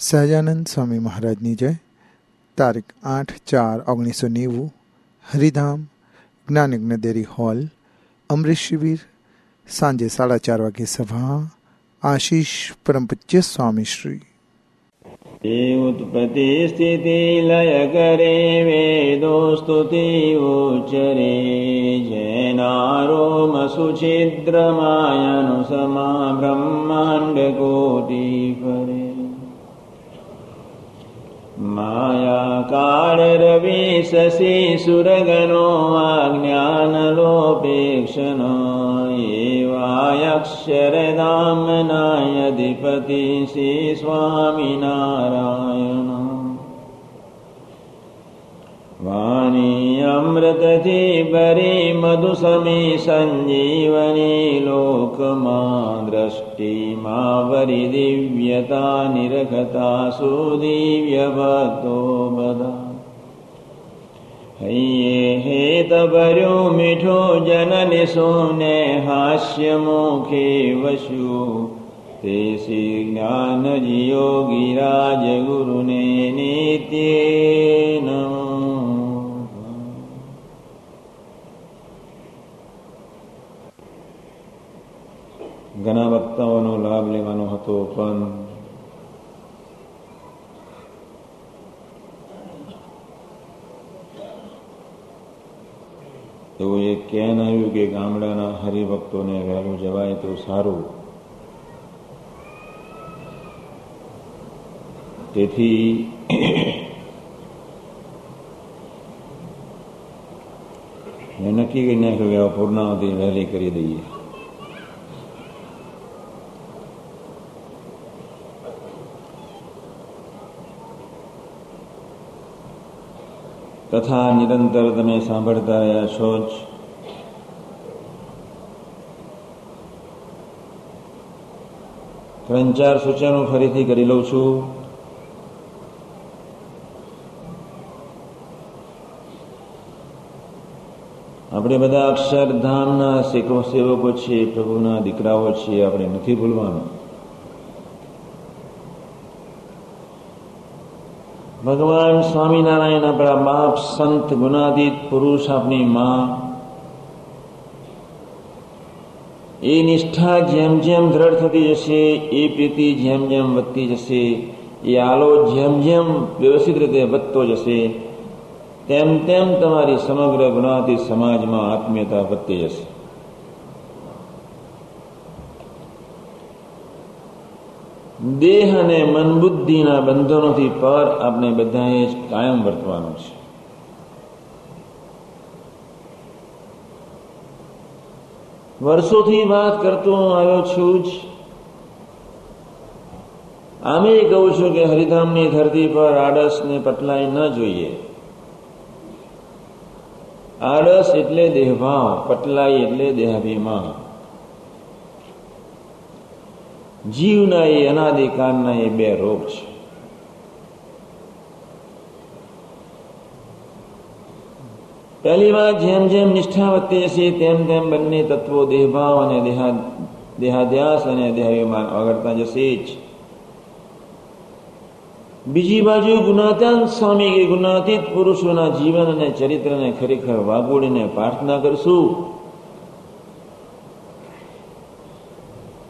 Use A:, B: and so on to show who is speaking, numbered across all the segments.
A: સહજાનંદ સ્વામી મહારાજની જય તારીખ આઠ ચાર ઓગણીસો નેવું હરિધામ જ્ઞાનયજ્ઞ દેરી હોલ અમરીશ શિબિર સાંજે સાડા ચાર વાગે સભા આશીષ પરમ પૂજ્ય સ્વામી શ્રી
B: તે ઉત્પત્તિ સ્થિતિ લય કરે વેદો સ્તુતિ ઉચ્ચરે જૈનારોમ સુછિદ્રમાયનુ मायाकालरविशी सुरगणो अज्ञानलोपेक्षणयवायक्षरदाम्नाय अधिपतिश्री स्वामिनारायण वाणी अमृतति वरी मधुसमी सञ्जीवनी लोकमा दृष्टिमा वरिदिव्यता वरि दिव्यता निरगता सुदीव्यवतो वदा मिठो जननि सोम्यास्यमुखे वशु ते श्रीज्ञानजियोगिराजगुरुने नित्ये नमः ઘણા વક્તાઓનો લાભ લેવાનો હતો પણ એવું એ કહેન આવ્યું કે ગામડાના હરિભક્તોને વહેલું જવાય તો સારું. તેથી નક્કી કરી નાખ્યું કે પૂર્ણાવતી વહેલી કરી દઈએ. કથા નિરંતર તમે સાંભળતા રહ્યા છો જ ત્રણ ચાર સૂચનો ફરીથી કરી લઉં છું. આપણે બધા અક્ષરધામના સેવકો છીએ, પ્રભુના દીકરાઓ છીએ, આપણે નથી ભૂલવાનું. ભગવાન સ્વામિનારાયણ આપણા બાપ, સંત, ગુણાતીત, પુરુષ આપની માં. એ નિષ્ઠા જેમ જેમ દ્રઢ થતી જશે, એ પ્રીતિ જેમ જેમ વધતી જશે, એ આલો જેમ જેમ વ્યવસ્થિત રીતે વધતો જશે, તેમ તેમ તમારી સમગ્ર ગુણાતી સમાજમાં આત્મીયતા વધતી જશે. દેહ અને મન બંધનોથી પર આપણે બધાએ જ કાયમ વર્તવાનું છે. વર્ષોથી વાત કરતો આવ્યો છું જ. આમે કહું છું કે હરિધામની ધરતી પર આડસ ને પટલાઈ ન જોઈએ. આડસ એટલે દેહભાવ, પટલાઈ એટલે દેહાભિમાન. જીવના એ અનાદિકાળના એ બે રોગ છે. પહેલી વાત જેમ જેમ નિષ્ઠા વધતી જશે તેમ તેમ બંને તત્વો દેહભાવ અને દેહાદ્યાસ અને દેહાભિમાન વગડતા જશે જ. બીજી બાજુ ગુણાતાન સ્વામી કે ગુણાતીત પુરુષોના જીવન અને ચરિત્રને ખરેખર વાગોડીને પ્રાર્થના કરશું.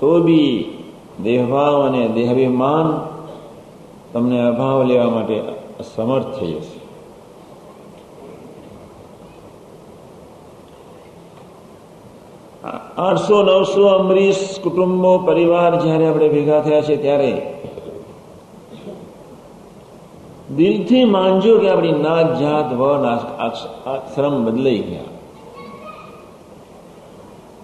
B: તો બી દેહભાવ અને દેહાભિમાન તમને અભાવ લેવા માટે સમર્થ થઈ જશે. આઠસો નવસો અમરીશ કુટુંબો પરિવાર જ્યારે આપણે ભેગા થયા છે ત્યારે દિલથી માનજો કે આપણી નાત જાત વન આશ્રમ બદલાઈ ગયા.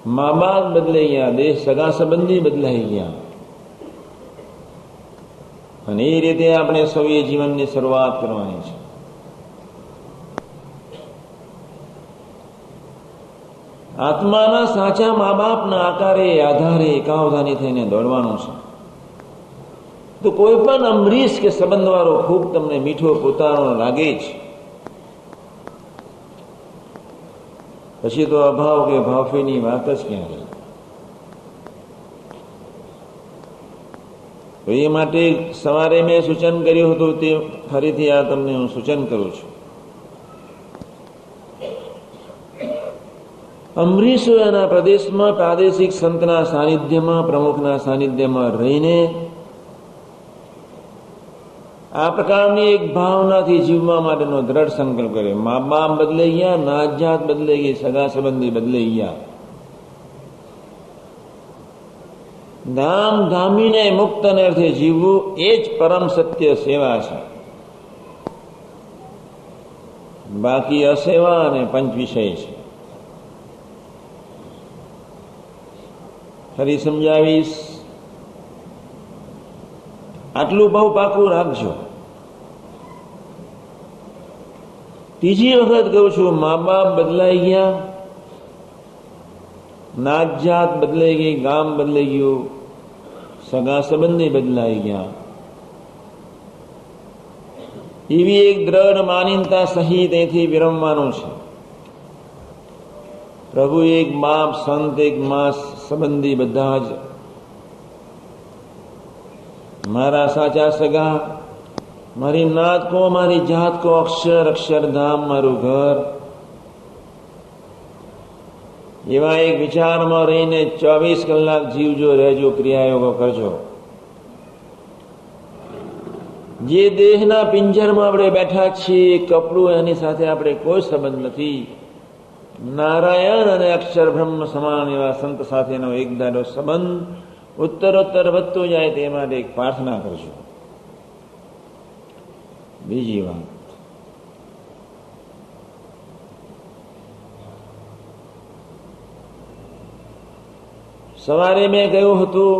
B: મા બાપ બદલાઈ ગયા દેશ સગા સંબંધી બદલાઈ ગયા. અને એ રીતે આપણે સૌએ જીવનની શરૂઆત કરવાની છે. આત્માના સાચા મા બાપના આકારે, આધારે, એકાવધાની થઈને દોડવાનું છે. તો કોઈ પણ અમરીશ કે સંબંધવાળો ખૂબ તમને મીઠો, પોતાનો લાગે જ. પછી તો અભાવ કે ભાફીની વાત જ ક્યાં રહી? તો એ માટે સવારે મેં સૂચન કર્યું હતું તે ફરીથી આ તમને હું સૂચન કરું છું. અમરીશો એના પ્રદેશમાં પ્રાદેશિક સંતના સાનિધ્યમાં, પ્રમુખના સાનિધ્યમાં રહીને આ પ્રકારની એક ભાવનાથી જીવવા માટેનો દ્રઢ સંકલ્પ કર્યો. મા બાપ બદલાઈ ગયા, નાત જાત બદલાઈ ગઈ, સગા સંબંધી બદલાઈ ગયા. ધામ ધામીને મુક્ત અર્થે જીવવું એ જ પરમ સત્ય સેવા છે. બાકી અસેવા અને પંચ વિષય છે. ફરી સમજાવીશ. આટલું બહુ પાકું રાખજો. ત્રીજી વખત કહું છું મા બાપ બદલાઈ ગયા નાત જાત બદલાઈ ગઈ, ગામ બદલાઈ ગયું. સગા સંબંધી બદલાઈ ગયા. એવી એક દ્રઢ માનીનતા સહિત એથી વિરમવાનું છે. પ્રભુ એક બાપ, સંત, એક માસ સંબંધી બધા જ. મારા સાચા સગા, મારી નાત કો, મારી જાત કો અક્ષર અક્ષરધામ મારું ઘર. એવા એક વિચારમાં રહીને ચોવીસ કલાક જીવજો રહેજો, ક્રિયાયોગો કરજો. જે દેહના પિંજરમાં આપણે બેઠા છીએ, કપડું એની સાથે આપણે કોઈ સંબંધ નથી. નારાયણ અને અક્ષર બ્રહ્મ સમાન એવા સંત સાથેનો એક દાડો સંબંધ ઉત્તરોત્તર વધતો જાય તે માટે એક પ્રાર્થના કરજો. બીજી વાત. સવારે મેં કહ્યું હતું,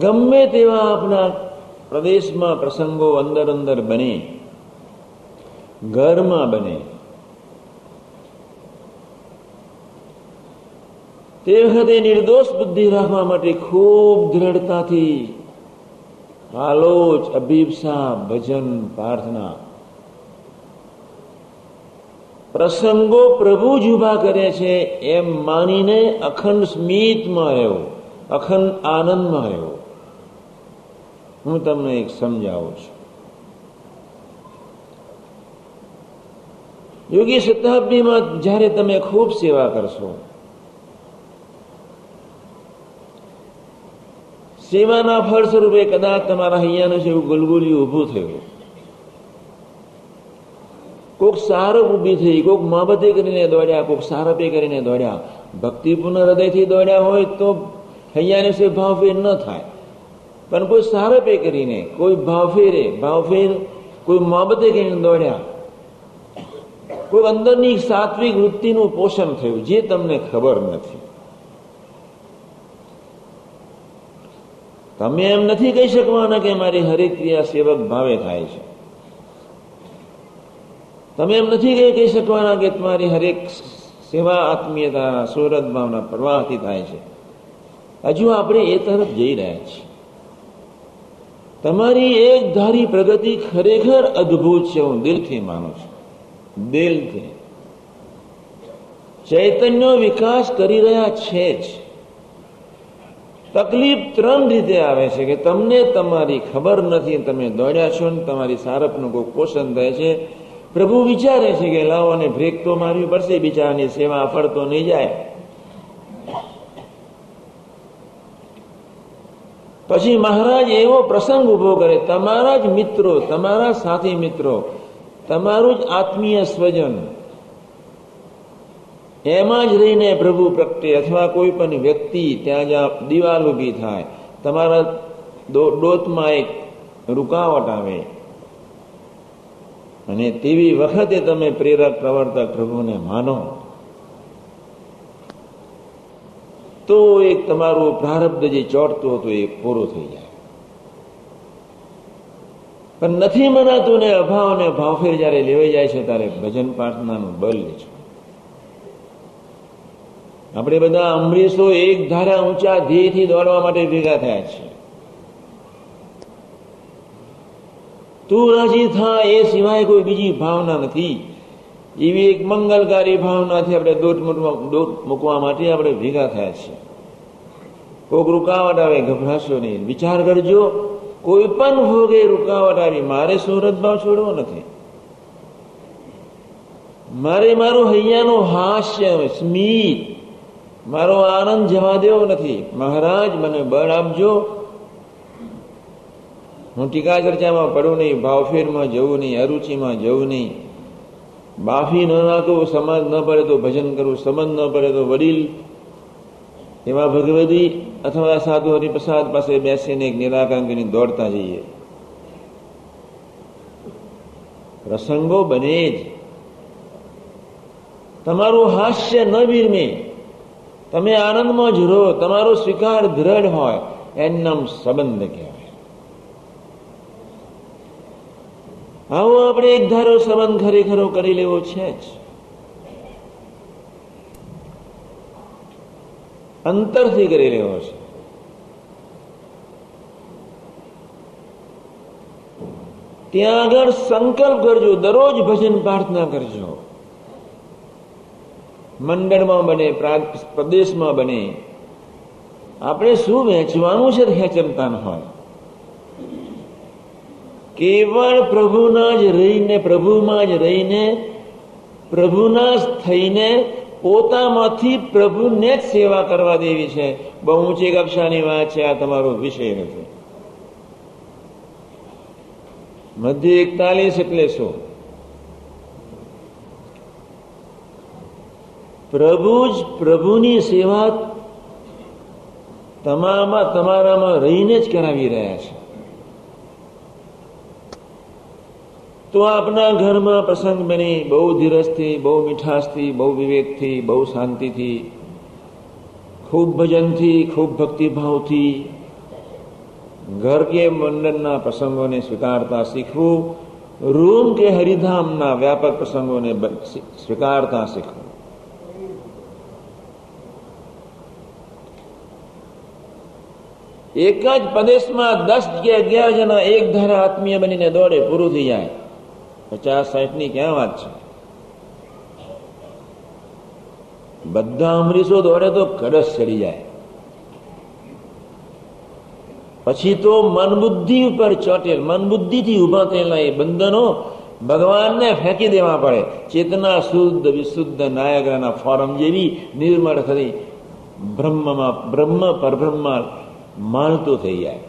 B: ગમે તેવા આપણા પ્રદેશમાં પ્રસંગો અંદર અંદર બને, ઘરમાં બને, તે વખતે નિર્દોષ બુદ્ધિ રાખવા માટે ખૂબ દ્રઢતાથી આલોચ અભિપ્સા, ભજન, પ્રાર્થના પ્રસંગો પ્રભુ જ ઊભા કરે છે એમ માનીને અખંડ સ્મિતમાં રહ્યો અખંડ આનંદમાં રહ્યો હું તમને એક સમજાવું છું. યોગી શતાબ્દીમાં જ્યારે તમે ખૂબ સેવા કરશો, સેવાના ફળ સ્વરૂપે કદાચ તમારા હૈયાનું છે એવું ગુલગુલિયું ઊભું થયું. કોક સારપ ઊભી થઈ, કોક માબતે કરીને દોડ્યા, કોક સારપે કરીને દોડ્યા. ભક્તિપૂર્ણ હૃદયથી દોડ્યા હોય તો હૈયાને છે ભાવફેર ન થાય. પણ કોઈ સારપે કરીને, કોઈ ભાવફેરે ભાવફેર કોઈ મોહબતે કરીને દોડ્યા. કોઈ અંદરની સાત્વિક વૃત્તિનું પોષણ થયું, જે તમને ખબર નથી. તમે એમ નથી કહી શકવાના કે મારી હરિક્રિયા સેવક ભાવે થાય છે. તમે એમ નથી કહી શકવાના કે તમારી હરેક સેવા આત્મીયતા, સુરત ભાવના પ્રવાહથી થાય છે. હજુ આપણે એ તરફ જઈ રહ્યા છીએ. તમારી એક ધારી પ્રગતિ ખરેખર અદ્ભુત છે, હું દિલથી માનું છું. દિલથી. ચૈતન્ય વિકાસ કરી રહ્યા છે જ. તકલીફ ત્રણ રીતે આવે છે કે તમને તમારી ખબર નથી, તમે દોડ્યા છો ને તમારી સારપનું કોઈ પોષણ થાય છે પ્રભુ વિચારે છે કે લાવો અને બ્રેક તો મારવી પડશે બિચારાની સેવા ફરતો નહીં જાય. પછી મહારાજ એવો પ્રસંગ ઊભો કરે, તમારા જ મિત્રો, તમારા સાથી મિત્રો, તમારું જ આત્મીય સ્વજન, એમાં જ રહીને પ્રભુ પ્રગટે અથવા કોઈ પણ વ્યક્તિ ત્યાં જ્યાં દિવાલ ઊભી થાય, તમારા ડોતમાં એક રૂકાવટ આવે. અને તેવી વખતે તમે પ્રેરક પ્રવર્તક પ્રભુને માનો, તો એક તમારું પ્રારબ્ધ જે ચોટતું હતું એ પૂરું થઈ જાય. પણ નથી મનાતું ને અભાવ ને ભાવફેર જયારે લેવાઈ જાય છે, ત્યારે ભજન પ્રાર્થનાનું બલ છે. આપણે બધા અમરીશો એક ધારા ઊંચા ધ્યેયથી દોડવા માટે ભેગા થયા છે તું રાજી થા એ સિવાય કોઈ બીજી ભાવના નથી. એવી એક મંગલકારી ભાવનાથી આપણે દોટ દોટ મૂકવા માટે આપણે ભેગા થયા છીએ. કોઈક રૂકાવટ આવે ગભરાશો નહીં. વિચાર કરજો, કોઈ પણ ભોગે રૂકાવટ આવી મારે સુરત ભાવ છોડવો નથી. મારે મારું હૈયાનું હાસ્ય, સ્મિત, મારો આનંદ જવા દેવો નથી. મહારાજ, મને બળ આપજો. હું ટીકા ચર્ચામાં પડું નહીં, ભાવફેરમાં જવું નહીં, અરુચિમાં જવું નહીં. બાફી ન નાખું, સમાજ ન પડે તો ભજન કરવું સમજ ન પડે તો વડીલ. એવા ભગવદી અથવા સાધુ હરિપ્રસાદ પાસે બેસીને એક નિરાકાંગની દોડતા જઈએ. પ્રસંગો બને જ. તમારું હાસ્ય ન વિરમે તમે આનંદમાં જ રહો, તમારો સ્વીકાર દ્રઢ હોય. એમ સંબંધ કહેવાય આવો આપણે એક ધારો સંબંધ ખરેખરો કરી લેવો છે જ. અંતરથી કરી લેવો છે. ત્યાં આગળ સંકલ્પ કરજો, દરરોજ ભજન પ્રાર્થના કરજો. મંડળમાં બને પ્રદેશમાં બને. આપણે શું વહેંચવાનું છે? ખેંચમતા હોય. કેવળ પ્રભુના જ રહીને, પ્રભુમાં જ રહીને, પ્રભુના જ થઈને પોતામાંથી પ્રભુને જ સેવા કરવા દેવી છે. બહુ ઊંચી કક્ષાની વાત છે, આ તમારો વિષય નથી. મધ્ય એકતાલીસ એટલે શું? પ્રભુ જ પ્રભુની સેવા તમામાં, તમારામાં રહીને જ કરાવી રહ્યા છે. તો આપના ઘરમાં પ્રસંગ બની, બહુ ધીરજથી, બહુ મીઠાશથી, બહુ વિવેકથી, બહુ શાંતિથી, ખૂબ ભજનથી, ખૂબ ભક્તિભાવથી ઘર કે મંડળના પ્રસંગોને સ્વીકારતા શીખવું, રૂમ કે હરિધામના વ્યાપક પ્રસંગોને સ્વીકારતા શીખવું. એક જ પ્રદેશમાં દસ કે અગિયાર જણા એક ધારા આત્મીય બનીને દોડે, પૂરું થઈ જાય. પચાસ સાઠની ક્યાં વાત છે? બધા અમરીશો દોડે તો કડસ ચડી જાય. પછી તો મન બુદ્ધિ ઉપર ચોટેલ મન બુદ્ધિથી ઊભા થયેલા એ બંધનો ભગવાનને ફેંકી દેવા પડે. ચેતના શુદ્ધ, વિશુદ્ધ નાયગ્રાના ફોરમ જેવી નિર્મળ થઈ બ્રહ્મમાં, બ્રહ્મ પરબ્રહ્મ માનતું થઈ જાય.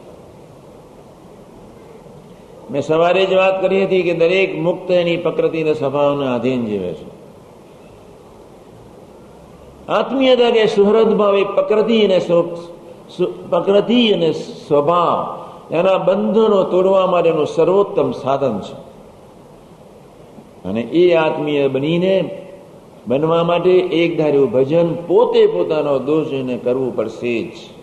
B: મેં સવારે જ વાત કરી હતી કે દરેક મુક્ત એની પ્રકૃતિને સ્વભાવને આધીન જીવે છે. આત્મીયતા કે સુહૃદ ભાવ પ્રકૃતિ અને પ્રકૃતિ અને સ્વભાવ એના બંધનો તોડવા માટેનું સર્વોત્તમ સાધન છે. અને એ આત્મીય બનીને બનવા માટે એક ધાર્યું ભજન પોતે પોતાનો દોષ એને કરવું પડશે જ.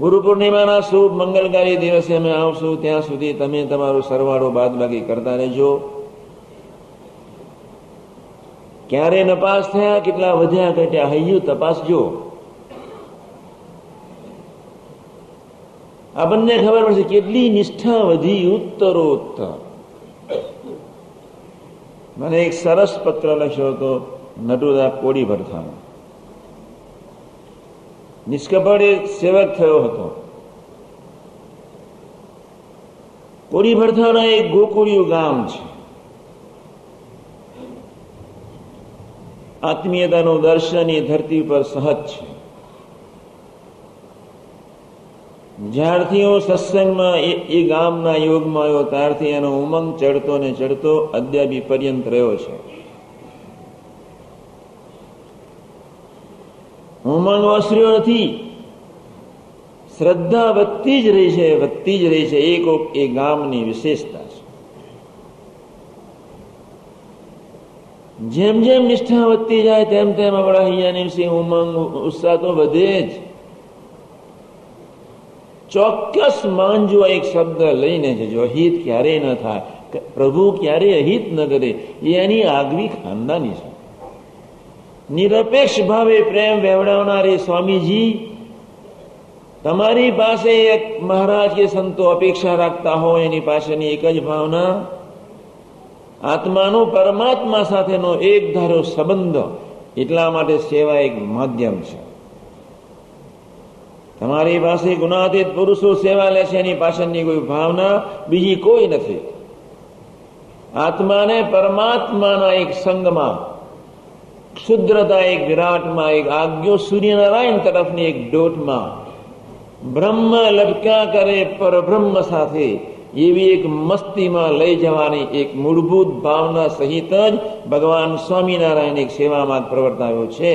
B: ગુરુ પૂર્ણિમાના શુભ મંગલકારી દિવસે અમે આવશું. ત્યાં સુધી તમે તમારો સરવાળો બાદબાકી કરતા રહેજો. ક્યારે નપાસ થયા, કેટલા વધ્યા, ઘટ્યા, હૈયું તપાસજો. આ બંને ખબર પડશે કેટલી નિષ્ઠા વધી ઉત્તરોત્તર. મને એક સરસ પત્ર લખ્યો હતો, નટુદા કોડી ભરથાનો નિષ્કપટ સેવક થયો હતો. કોડી ભરથાના એક ગોકુળિયું ગામ છે. આત્મીયતાનું દર્શન એ ધરતી પર સહજ છે. જ્યારથી હું સત્સંગમાં એ ગામના યોગમાં આવ્યો, ત્યારથી એનો ઉમંગ ચડતો ને ચડતો અદ્યાબી પર્યંત રહ્યો છે. ઉમંગ ઓસર્યો નથી. શ્રદ્ધા વધતી જ રહી છે, વધતી જ રહી છે. એક એ ગામની વિશેષતા છે. જેમ જેમ નિષ્ઠા વધતી જાય, તેમ તેમ આપણા અહીંયા સિંહ ઉમંગ ઉત્સાહ તો વધે જ. ચોક્કસ માનજો એક શબ્દ લઈને જજો. અહિત ક્યારેય ન થાય. પ્રભુ ક્યારેય અહિત ન કરે. એ એની આગવી ખાનદાની છે. નિરપેક્ષ ભાવે પ્રેમ વેવડાવનારે સ્વામીજી, તમારી પાસે એક મહારાજ કે સંતો અપેક્ષા રાખતા હોય એની પાસેની એક જ ભાવના, આત્માનો પરમાત્મા સાથેનો એક ધારો સંબંધ એટલા માટે સેવા એક માધ્યમ છે. તમારી પાસે ગુણાતીત પુરુષો સેવા લે છે એની પાછળની કોઈ ભાવના બીજી કોઈ નથી. આત્માને પરમાત્માના એક સંગમાં ક્ષુદ્રતા એક વિરાટમાં એક આજ્ઞો સૂર્યનારાયણ તરફની એક ડોટમાં બ્રહ્મ લટક્યા કરે પરબ્રહ્મ સાથે એવી એક મસ્તીમાં લઈ જવાની એક મૂળભૂત ભાવના સહિત જ ભગવાન સ્વામિનારાયણ એક સેવામાં પ્રવર્તાયો છે.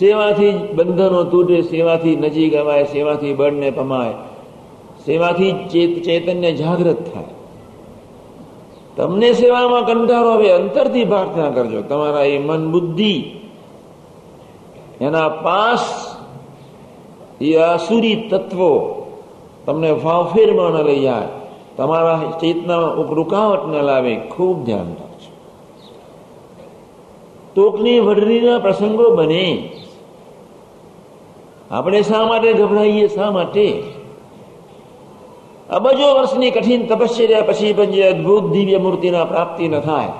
B: સેવાથી બંધનો તૂટે, સેવાથી નજીક અવાય, સેવાથી બળને પમાય, સેવાથી ચૈતન્ય જાગૃત થાય. તમને સેવામાં કંટાળો હવે અંતરથી પ્રાર્થના કરજો. તમારા એ મન બુદ્ધિ, એના પાસ, એ આસુરી તત્વો તમને ફાફેરમાં ન લઈ જાય. તમારા ચેતનામાં રૂકાવટ ન લાવે, ખૂબ ધ્યાન રાખજો. તોકની વડરીના પ્રસંગો બને. આપણે શા માટે ગભરાઈએ? શા માટે? અબજો વર્ષની કઠિન તપશ્ચર્યા પછી પણ જે અદભુત દિવ્ય મૂર્તિના પ્રાપ્તિ ન થાય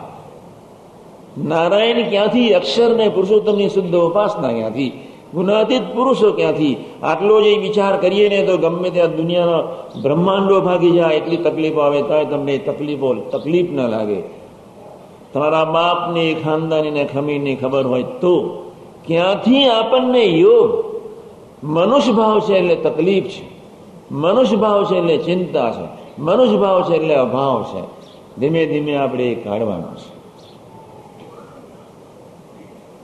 B: નારાયણ ક્યાંથી અક્ષર ને પુરુષોત્તમની શુદ્ધ ઉપાસના ક્યાંથી ગુનાતીત પુરુષો ક્યાંથી આટલો જે વિચાર કરીએ ને તો ગમે ત્યાં દુનિયાનો બ્રહ્માંડો ભાગી જાય એટલી તકલીફો આવે તો તમને તકલીફો તકલીફ ન લાગે તમારા બાપની ખાનદાનીને ખમીરની ખબર હોય તો ક્યાંથી આપણને યોગ મનુષ્ય ભાવ છે એટલે તકલીફ છે મનુષ્ય ભાવ છે એટલે ચિંતા છે. મનુષ્ય ભાવ છે એટલે અભાવ છે. ધીમે ધીમે આપણે કાઢવાનો છે.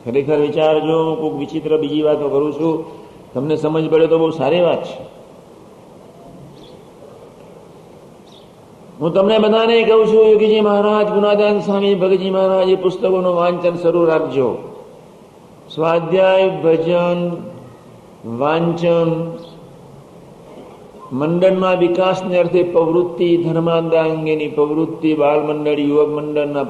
B: ખરેખર વિચારજો કોઈક વિચિત્ર બીજી વાતો કરું છું, તમને સમજ પડે તો બહુ સારી વાત છે. હું તમને બધાને કહું છું, યોગીજી મહારાજ ગુનાદાન સ્વામી, ભગતજી મહારાજ, એ પુસ્તકોનું વાંચન શરૂ રાખજો. સ્વાધ્યાય ભજન, વાંચન મંડળના વિકાસને અર્થે પ્રવૃત્તિ ધર્માંધા અંગેની પ્રવૃત્તિ બાલ મંડળ યુવક મંડળના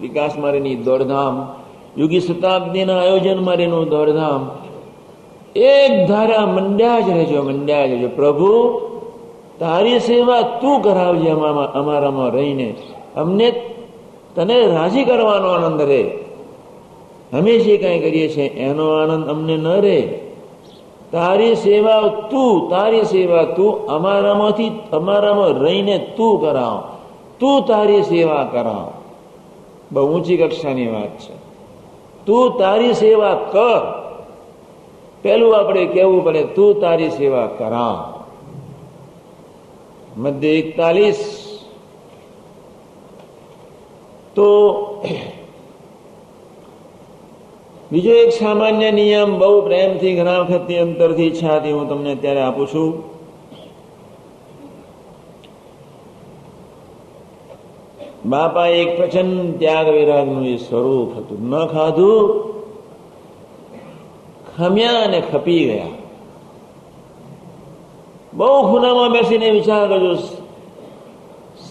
B: વિકાસ માટેની દોડધામ, યુગી શતાબ્દીના આયોજન માટેનું દોડધામ. એક ધારા મંડ્યા જ રહેજો, મંડ્યા જ રહેજો. પ્રભુ, તારી સેવા તું કરાવજે અમારામાં રહીને. અમને તને રાજી કરવાનો આનંદ રહે. અમે જે કાંઈ કરીએ છીએ, એનો આનંદ અમને ન રહે. તારી સેવા તું, તારી સેવા તું, અમારામાંથી અમારામાં રહીને તું કરાવ. તું તારી સેવા કરાવ. બહુ ઊંચી કક્ષાની વાત છે. તું તારી સેવા કર. પેલું આપણે કેવું પડે, તું તારી સેવા કરાવ. મધ્ય એકતાલીસ. તો બીજો એક સામાન્ય નિયમ, બહુ પ્રેમથી ઘણા વખતથી અંતરથી ઈચ્છાથી હું તમને અત્યારે આપું છું. બાપા એક પ્રચંડ ત્યાગ વિરાગનું એ સ્વરૂપ હતું. ન ખાધું, ખમ્યા અને ખપી ગયા. બહુ ખૂનામાં બેસીને વિચાર કરજો,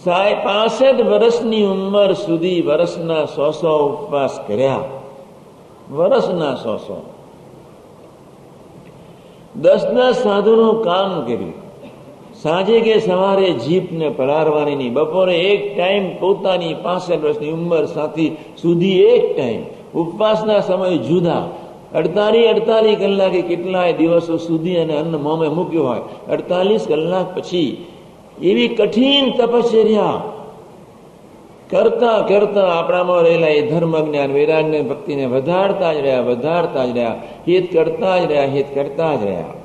B: સાય પાસઠ વર્ષની ઉંમર સુધી વર્ષના સો સો ઉપવાસ કર્યા. વર્ષના સો સો દસ દસ સાધુનું કામ કર્યું. સાંજે કે સવારે જીપને પલારવાની બપોરે એક ટાઈમ પોતાની પાસઠ વર્ષની ઉંમર સાથી સુધી એક ટાઈમ. ઉપવાસના સમય જુદા. અડતાલીસ અડતાલીસ કલાકે કેટલાય દિવસો સુધી અને અન્ન મોમે મૂક્યું હોય. અડતાલીસ કલાક પછી એવી કઠિન તપશ્ચર્યા કરતા કરતા આપણામાં રહેલા એ ધર્મ જ્ઞાન વૈરાગ્ય ભક્તિને વધારતા જ રહ્યા, વધારતા જ રહ્યા, હિત કરતા જ રહ્યા, હિત કરતા જ રહ્યા.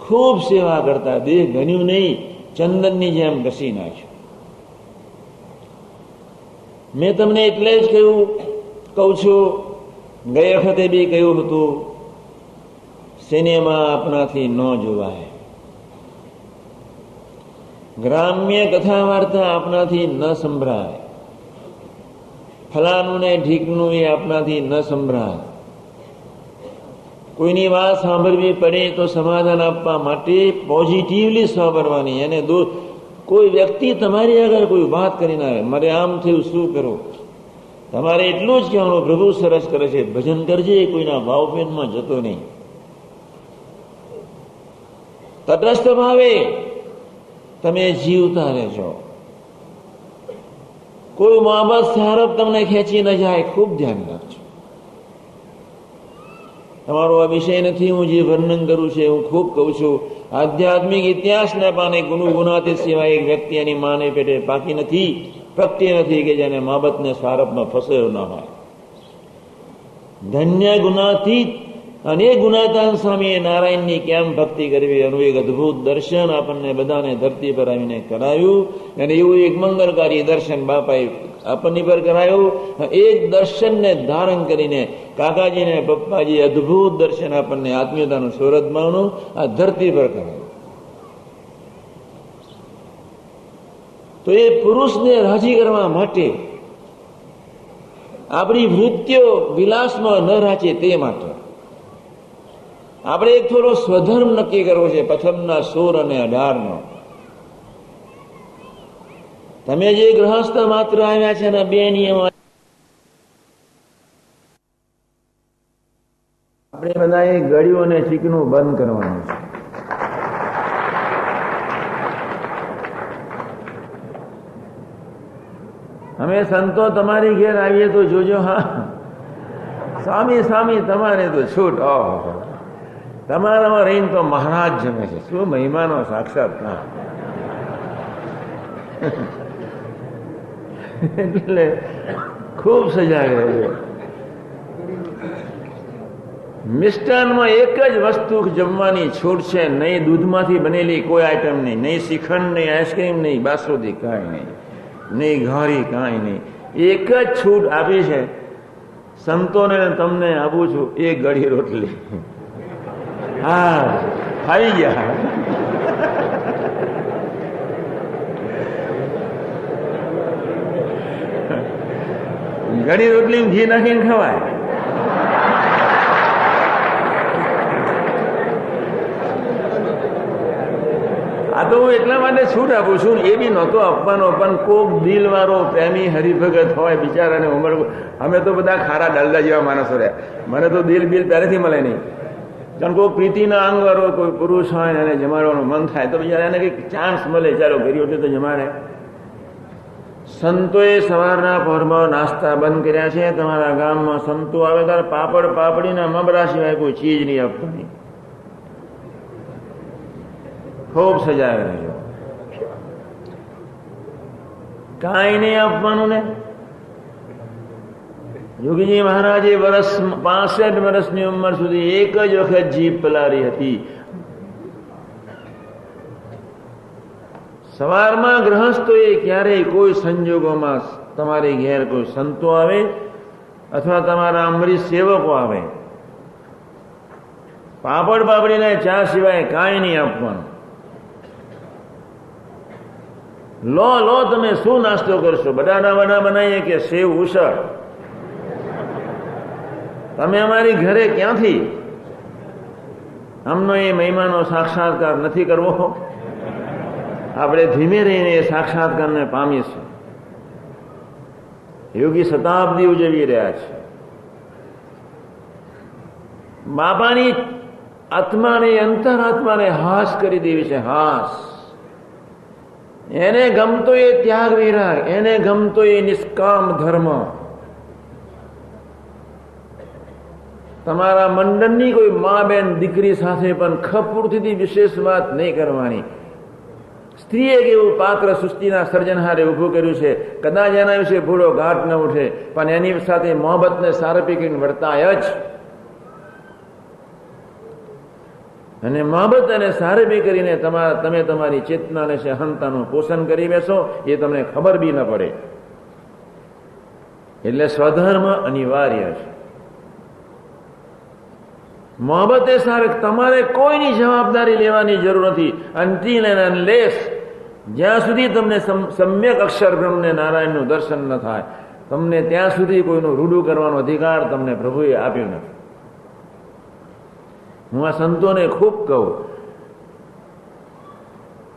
B: ખૂબ સેવા કરતા, દેહ ગણ્યું નહીં, ચંદનની જેમ ઘસી નાખ્યું. મેં તમને એટલે જ કહ્યું, કહું છું, ગઈ વખતે બી કહ્યું હતું, સિનેમા આપણાથી ન જોવાય. ગ્રામ્ય કથા વાર્તા આપનાથી ન સંભળાય. ફલાનું ને ઢીકનું એ આપનાથી ન સંભળાય. કોઈની વાત સાંભળવી પડે તો સમાધાન આપવા માટે પોઝિટિવલી સાંભળવાની. એને દો, કોઈ વ્યક્તિ તમારી આગળ કોઈ વાત કરીને આવે, મારે આમ થયું, શું કરો? તમારે એટલું જ કહેવાનું, પ્રભુ સરસ કરે છે, ભજન કરજે, કોઈના ભાવપેનમાં જતો નહીં. તટસ્થ ભાવે. તમે જીવતા રહેજો. કોઈ મોહબ્બત સારફ તમને ખેંચી ન જાય, ખૂબ ધ્યાન રાખજો. તમારો આ વિષય નથી, હું જે વર્ણન કરું છું હું ખૂબ કહું છું. આધ્યાત્મિક ઇતિહાસના પાને ગુનુ ગુનાથી સિવાય એક વ્યક્તિ એની માને પેટે બાકી નથી પ્રગટી નથી કે જેને માબતને સારફમાં ફસાયો ન હોય. ધન્ય ગુનાતીત અને ગુણાતાન સ્વામીએ નારાયણની કેમ ભક્તિ કરવી? એનું એક અદભુત દર્શન આપણને બધાને ધરતી પર આવીને કરાયું અને એવું એક મંગળકારી દર્શન બાપાએ આપણની પર કરાયું. એક દર્શનને ધારણ કરીને કાકાજી ને પપ્પાજી અદભુત દર્શન આપણને આત્મીયતાનું સુરતમાંનું આ ધરતી પર કરાયું. તો એ પુરુષને રાજી કરવા માટે આપણી વૃત્તિઓ વિલાસમાં ન રાચે તે માટે આપણે એક થોડો સ્વધર્મ નક્કી કરવો છે, પ્રથમના સોળ અને અઢારનો. તમે જે ગ્રહસ્થ માત્ર આવ્યા છે ને બે નિયમો આપણે બધાએ ગળ્યું અને ચીકનું બંધ કરવાનું છે. અમે સંતો તમારી ઘેર આવીએ તો જોજો, હા. સ્વામી સ્વામી, તમારે તો છૂટ, ઓહો. તમારામાં રહીને તો મહારાજ જમે છે. શું મહિમાનો સાક્ષાત ના? એટલે ખૂબ સજાગ રહેજો મિષ્ટાનમાં એક જ વસ્તુ જમવાની છૂટ છે. નહીં દૂધમાંથી બનેલી કોઈ આઈટમ નહીં નહીં શ્રીખંડ નહીં આઈસ્ક્રીમ નહીં, બાસુદી કાંઈ નહીં નહીં ઘારી કાંઈ નહીં. એક જ છૂટ આપી છે. સંતોને તમને આપું છું, એક ગળી રોટલી. હા ખાઈ ગયા. ઘણી રોટલી ઘી નાખીને ખવાય. આ તો હું એટલા માટે છૂટ આપું છું, એ બી નહોતો આપવાનો, પણ કોક દિલ વાળો પ્રેમી હરિભગત હોય, બિચારાને ઉંમર અમે તો બધા ખારા ડાલડા જેવા માણસો રહ્યા. મને તો દિલ બિલ પહેલેથી મળે નહીં. કારણ કોઈ પ્રીતિના અંગ વાળો કોઈ પુરુષ હોય એને જમાડવાનું મન થાય, તો બિચારા એને કંઈક ચાન્સ મળે, ચાલો ઘરી ઉઠે તો જમાડે. સંતોએ સવારના પહોરમાં નાસ્તા બંધ કર્યા છે, તમારા ગામમાં સંતો આવે ત્યારે પાપડ પાપડીના મમરા સિવાય કોઈ ચીજ નહીં આપવાની ખૂબ સજાવે રહ્યો કાંઈ નહીં આપવાનું ને. યોગીજી મહારાજે વર્ષ પાસઠ વર્ષની ઉંમર સુધી એક જ વખત જીભ પલારી હતી. સવારમાં ગ્રહસ્થોએ ક્યારેય કોઈ સંજોગોમાં તમારી ઘેર કોઈ સંતો આવે અથવા તમારા અમરીશ સેવકો આવે. પાપડ પાપડીને ચા સિવાય કાંઈ નહીં આપવાનું. લો લો, તમે શું નાસ્તો કરશો? બટાટા વડા બનાવીએ કે સેવ ઉસળ તમે અમારી ઘરે ક્યાંથી? અમનો એ મહિમાનો સાક્ષાત્કાર નથી કરવો. આપણે ધીમે રહીને એ સાક્ષાત્કારને પામીશું. યોગી શતાબ્દી ઉજવી રહ્યા છે. બાપાની આત્માને, અંતરાત્માને હાસ કરી દેવી છે, હાસ. એને ગમતો એ ત્યાગ વિરાગ એને ગમતો એ નિષ્કામ ધર્મ. તમારા મંડનની કોઈ મા બેન, દીકરી સાથે પણ ખપૂરથી વિશેષ વાત નહીં કરવાની. સ્ત્રીએ કેવું પાત્ર સૃષ્ટિના સર્જનહારે ઊભું કર્યું છે. કદાચ એના વિશે ભૂલો ઘાટ ન ઉઠે, પણ એની સાથે મોહબ્બતને સારપી કરીને વર્તાય જ. અને મોહબ્બત અને સારપી કરીને તમારા તમે તમારી ચેતના અને સહનતાનું પોષણ કરી બેસો, એ તમને ખબર બી ન પડે. એટલે સ્વધર્મ અનિવાર્ય છે. મોહબ્બત એ સારે તમારે કોઈની જવાબદારી લેવાની જરૂર નથી. અંતિલ એન્ડ અનલેસ જ્યાં સુધી તમને સમ્યક અક્ષર બ્રહ્મને નારાયણનું દર્શન ન થાય, તમને ત્યાં સુધી કોઈનું રૂડું કરવાનો અધિકાર તમને પ્રભુએ આપ્યો નથી. હું આ સંતોને ખૂબ કહું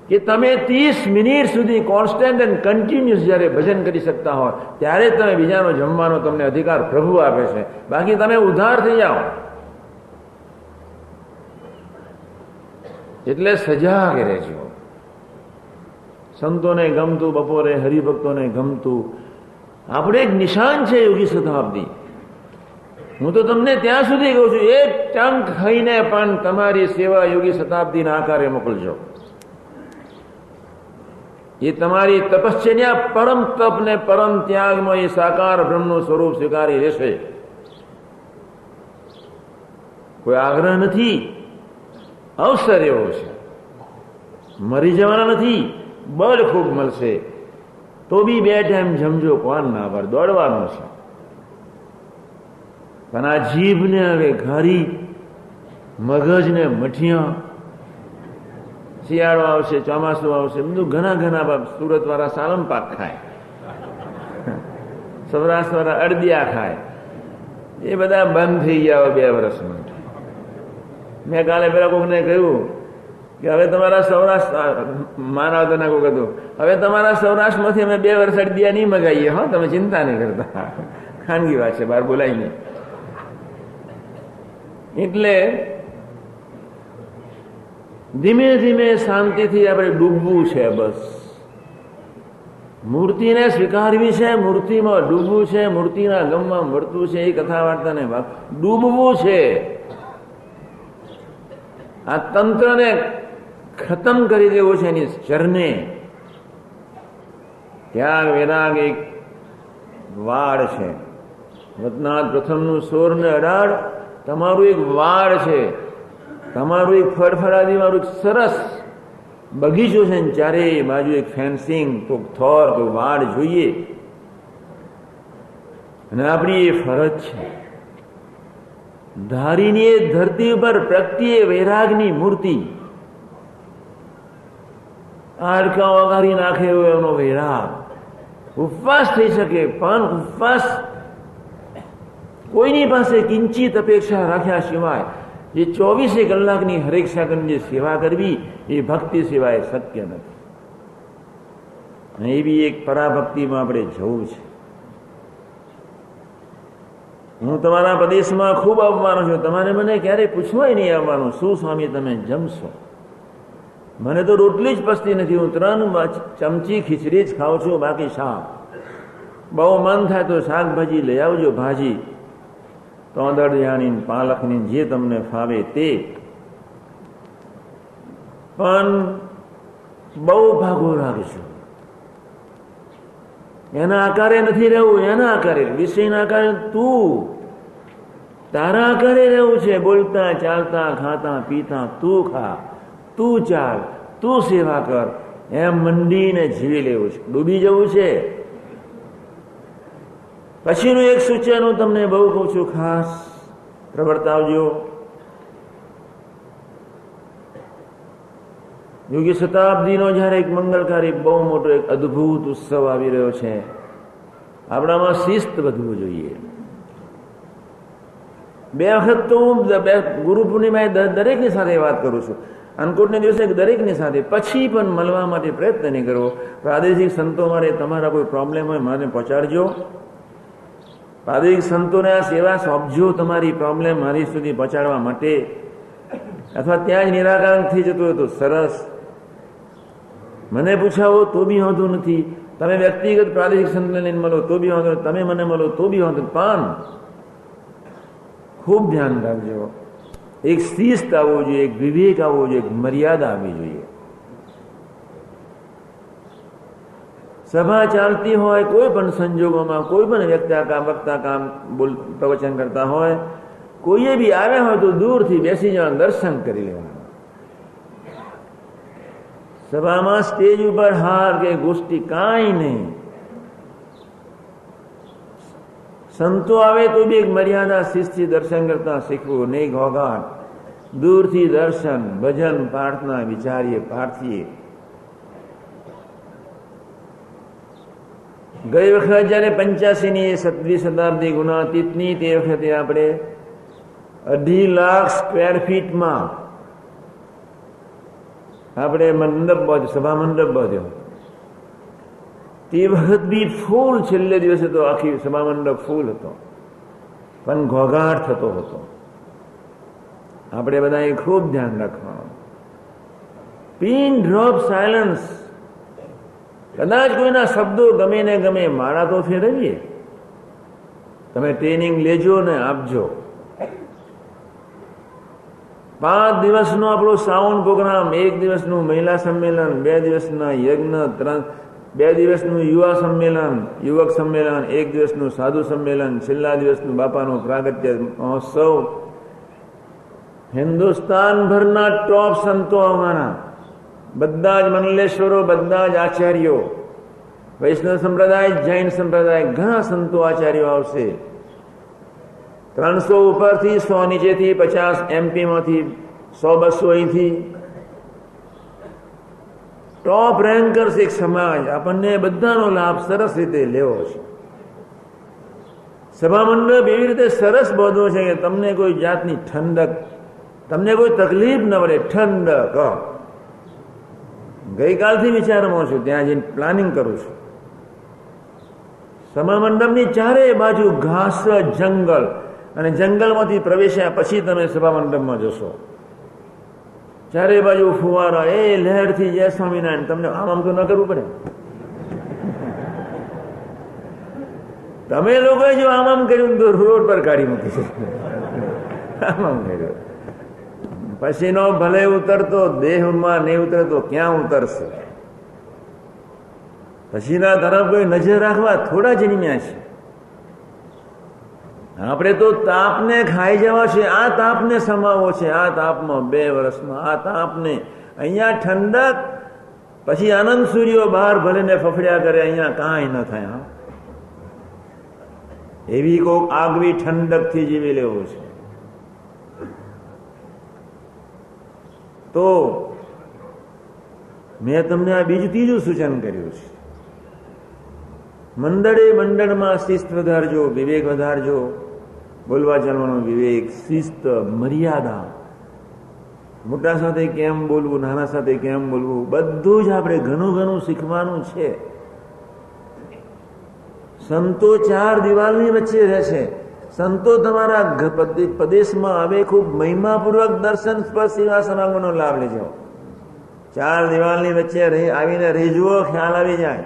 B: કે તમે ત્રીસ મિનિટ સુધી કોન્સ્ટન્ટ એન્ડ કન્ટિન્યુઅસ જ્યારે ભજન કરી શકતા હોય, ત્યારે તમે બીજાનો જમવાનો તમને અધિકાર પ્રભુ આપે છે. બાકી તમે ઉધાર થઈ જાઓ. એટલે સજાગ રહેજો. સંતોને ગમતું, બપોરે હરિભક્તોને ગમતું. આપણે એક નિશાન છે યોગી શતાબ્દી. હું તો તમને ત્યાં સુધી કહું છું, એક ટંક ખાઈને પણ તમારી સેવા યોગી શતાબ્દીના આકારે મોકલજો. એ તમારી તપશ્ચર્યા પરમ તપ ને પરમ ત્યાગમાં એ સાકાર બ્રહ્મનું સ્વરૂપ સ્વીકારી રહેશે કોઈ આગ્રહ નથી? અવસર એવો છે. મરી જવાના નથી, બળ ખૂબ મળશે. તો બી બે ટાઈમ જમજો, કોણ ના પર દોડવાનો છે. પણ આ જીભને હવે ઘારી, મગજને મઠિયા, શિયાળો આવશે, ચોમાસું આવશે બધું ઘણા ઘણા સુરત વાળા સાલમ પાક ખાય. સૌરાષ્ટ્ર વાળા અડદિયા ખાય. એ બધા બંધ થઈ ગયા બે વર્ષમાં મેં કાલે પેલા કોકને કહ્યું કે હવે તમારા સૌરાષ્ટ્ર મારા તને કોક હતું. હવે તમારા સૌરાષ્ટ્રમાંથી અમે બે વર્ષ અડદિયા નહીં મગાવીએ હા, તમે ચિંતા નહીં કરતા. ખાનગી વાત છે, બહાર બોલાય નહીં. એટલે ધીમે ધીમે શાંતિથી આપણે ડૂબવું છે બસ. મૂર્તિને સ્વીકારવી છે, મૂર્તિમાં ડૂબવું છે, મૂર્તિના ગમમાં મળતું છે એ કથા વાર્તાને ડૂબવું છે. આ તંત્રને ખતમ કરી દેવું છે એની ચરને ત્યાગ વેરાગ એક વાડ છે. વતનાથ પ્રથમનું સોર ને અડાડ તમારું એક વાડ છે. તમારું એક ફળફળાદી, મારું એક સરસ બગીચો છે ને ચારે બાજુ એક ફેન્સિંગ તો થોર કોઈ વાડ જોઈએ. અને આપણી એ ફરજ છે. ધારીની એ ધરતી ઉપર પ્રગટીએ વૈરાગની મૂર્તિ. હાડકા વગાડી નાખે એનો વૈરાગ. ઉપવાસ થઈ શકે, પણ ઉપવાસ કોઈની પાસે કિંચિત અપેક્ષા રાખ્યા સિવાય, જે ચોવીસે કલાકની હરેક જે સેવા કરવી, એ ભક્તિ સિવાય શક્ય નથી. અને એવી એક પરાભક્તિમાં આપણે જવું છે. હું તમારા પ્રદેશમાં ખૂબ આવવાનો છું. તમારે મને ક્યારેય પૂછવાય નહીં આવવાનું. શું સ્વામી તમે જમશો? મને તો રોટલી જ પસતી નથી. હું ત્રણ ચમચી ખીચડી જ ખાઉં છું. બાકી શાક. બહુ મન થાય તો શાકભાજી લઈ આવજો, ભાજી. તોંદળિયાની પાલકની જે તમને ફાવે તે. પણ બહુ ભાગો રાખજો. એના આકારે નથી રહેવું, એના આકારે. વિષયના આકારે તું તારા આકારે રહેવું છે. બોલતા, ચાલતા, ખાતા, પીતા, તું ખા, તું ચાલ, તું સેવા કર. એમ મંડીને જીવી લેવું છે. ડૂબી જવું છે. પછીનું એક સૂચન હું તમને બહુ કહું છું, ખાસ પ્રવર્તાવજો. યોગી શતાબ્દીનો જ્યારે એક મંગલકારી બહુ મોટો એક અદ્ભુત ઉત્સવ આવી રહ્યો છે. આપણામાં શિસ્ત વધવું જોઈએ. બે વખત તો હું ગુરુ પૂર્ણિમાએ દરેકની સાથે વાત કરું છું. અન્નકૂટને દિવસે દરેકની સાથે, પછી પણ મળવા માટે પ્રયત્ન નહીં કરવો. પ્રાદેશિક સંતો માટે તમારા કોઈ પ્રોબ્લેમ હોય મને પહોંચાડજો. પ્રાદેશિક સંતોને આ સેવા સોંપજો તમારી પ્રોબ્લેમ મારી સુધી પહોંચાડવા માટે. અથવા ત્યાં જ નિરાકરણ થઈ જતું હોય તો સરસ. મને પૂછાવો, તો બી વાંધો નથી. તમે વ્યક્તિગત પ્રાદેશિક સંતને લઈને મળો, તો બી વાંધો તમે મને મળો, તો બી વાંધો પણ ખૂબ ધ્યાન રાખજો. એક શિસ્ત આવવો જોઈએ, એક વિવેક આવવો જોઈએ, એક મર્યાદા આવવી જોઈએ. સભા ચાલતી હોય, કોઈ પણ સંજોગોમાં, કોઈ પણ વ્યક્તિ કામ, વક્તા કામ, બોલ, પ્રવચન કરતા હોય, કોઈએ બી આવ્યા હોય તો દૂરથી બેસી જવાનું, દર્શન કરી લેવાના. સભામાં સ્ટેજ ઉપર હાર કે ગોષ્ઠી કાંઈ નહીં સંતો આવે તો બી એક મર્યાદા શિસ્તથી દર્શન કરતા શીખવું નહીં ઘોઘાટ દૂરથી દર્શન ભજન પ્રાર્થના વિચારીએ પાર્થીએ ગઈ વખત પંચ્યાસી ની સત્તરી શતાબ્દી ગુણાતીતની તે વખતે આપણે અઢી લાખ સ્ક્વેર ફીટમાં આપણે મંડપ બાંધ્યો સભા મંડપ બાંધ્યો તે વખત બી ફૂલ છેલ્લે દિવસે તો આખી સભા મંડપ ફૂલ હતો. પણ ઘોઘાટ થતો હતો. આપણે બધાએ ખૂબ ધ્યાન રાખવાનું. પિન ડ્રોપ સાયલન્સ કદાચ કોઈના શબ્દો ગમે ને ગમે, માળા તો ફેરવીએ. તમે ટ્રેનિંગ લેજો ને આપજો. પાંચ દિવસનો આપણો સાઉન્ડ પ્રોગ્રામ, એક દિવસનું મહિલા સંમેલન, બે દિવસના યજ્ઞ, ત્રણ, બે દિવસનું યુવા સંમેલન, યુવક સંમેલન, એક દિવસનું સાધુ સંમેલન, છેલ્લા દિવસનું બાપાનું પ્રાગત્ય મહોત્સવ. હિન્દુસ્તાન ભરના ટોપ સંતો અમારા બધા જ મંગલેશ્વરો બધા જ આચાર્યો. વૈષ્ણવ સંપ્રદાય, જૈન સંપ્રદાય, ઘણા સંતો આચાર્યો આવશે. ત્રણસો ઉપરથી સો નીચેથી પચાસ એમપીમાંથી સો બસો અહીંથી. ટોપ રેન્કર્સ એક સમાજ. આપણને બધાનો લાભ સરસ રીતે લેવો છે. સભામંડપ એવી રીતે સરસ બોધો છે કે તમને કોઈ જાતની ઠંડક, તમને કોઈ તકલીફ ન પડે ઠંડક. ગઈકાલથી વિચારમાં છું, ત્યાં જઈને પ્લાનિંગ કરું છું. સભામંડપની ચારે બાજુ ઘાસ જંગલ. અને જંગલમાંથી પ્રવેશ્યા પછી તમે સભા મંડપમાં જશો. ચારે બાજુ ફુવારા, એ લહેરથી જય સ્વામિનારાયણ, તમને આમ આમ તો ન કરવું પડે. તમે લોકોએ જો આમ આમ કર્યું તો રોડ પર કાઢી મૂકી છે. આમ આમ કર્યું. પછીનો ભલે ઉતરતો, દેહમાં નહીં ઉતરતો, ક્યાં ઉતરશે? પછીના તરફ કોઈ નજર રાખવા થોડા જન્મ્યા છે. આપણે તો તાપને ખાઈ જવા છે, આ તાપને સમાવો છે, આ તાપમાં બે વર્ષમાં, આ તાપને. અહીંયા ઠંડક, પછી આનંદ સૂર્યો બહાર ભરીને ફફડ્યા કરે, અહીંયા કાંઈ ન થાય એવી કોઈક આગવી ઠંડકથી જીવી લેવું છે. તો મેં તમને આ બીજું ત્રીજું સૂચન કર્યું છે. મંડળે મંડળમાં શિસ્ત વધારજો, વિવેક વધારજો. બોલવા ચાલવાનો વિવેક, શિસ્ત, મર્યાદા. મોટા સાથે કેમ બોલવું, નાના સાથે કેમ બોલવું, બધું જ આપણે ઘણું ઘણું શીખવાનું છે. સંતો ચાર દિવાલની વચ્ચે રહે છે સંતો તમારા પ્રદેશમાં આવે, ખૂબ મહિમાપૂર્વક દર્શન, સ્પર્શ સેવા સમાગમનો લાભ લેજો. ચાર દિવાલની વચ્ચે આવીને રહી ખ્યાલ આવી જાય.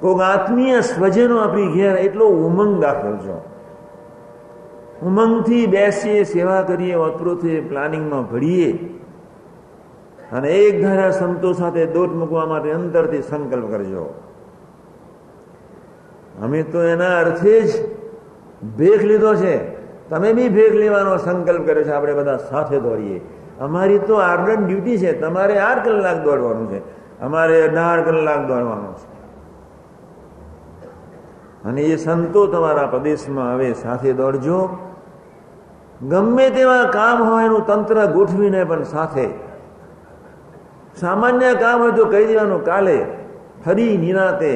B: કોઈક આત્મીય સ્વજનો આપણી ઘેર એટલો ઉમંગ દાખલ છો. ઉમંગથી બેસીએ, સેવા કરીએ ઓતપ્રોથી પ્લાનિંગમાં ભળીએ. અને એક ધારા સંતો સાથે દોટ મૂકવા માટે અંતરથી સંકલ્પ કરજો. અમે તો એના અર્થે જ ભેખ લીધો છે. તમે બી ભેખ લેવાનો સંકલ્પ કર્યો છે. આપણે બધા સાથે દોડીએ. અમારી તો આર્ડન ડ્યુટી છે. તમારે આઠ કલાક દોડવાનું છે. અમારે અઢાર કલાક દોડવાનું છે. અને એ સંતો તમારા પ્રદેશમાં આવે, સાથે દોડજો. ગમે તેવા કામ હોય એનું તંત્ર ગોઠવીને પણ સાથે. સામાન્ય કામ હોય તો કહી દેવાનું, કાલે ફરી નિરાતે.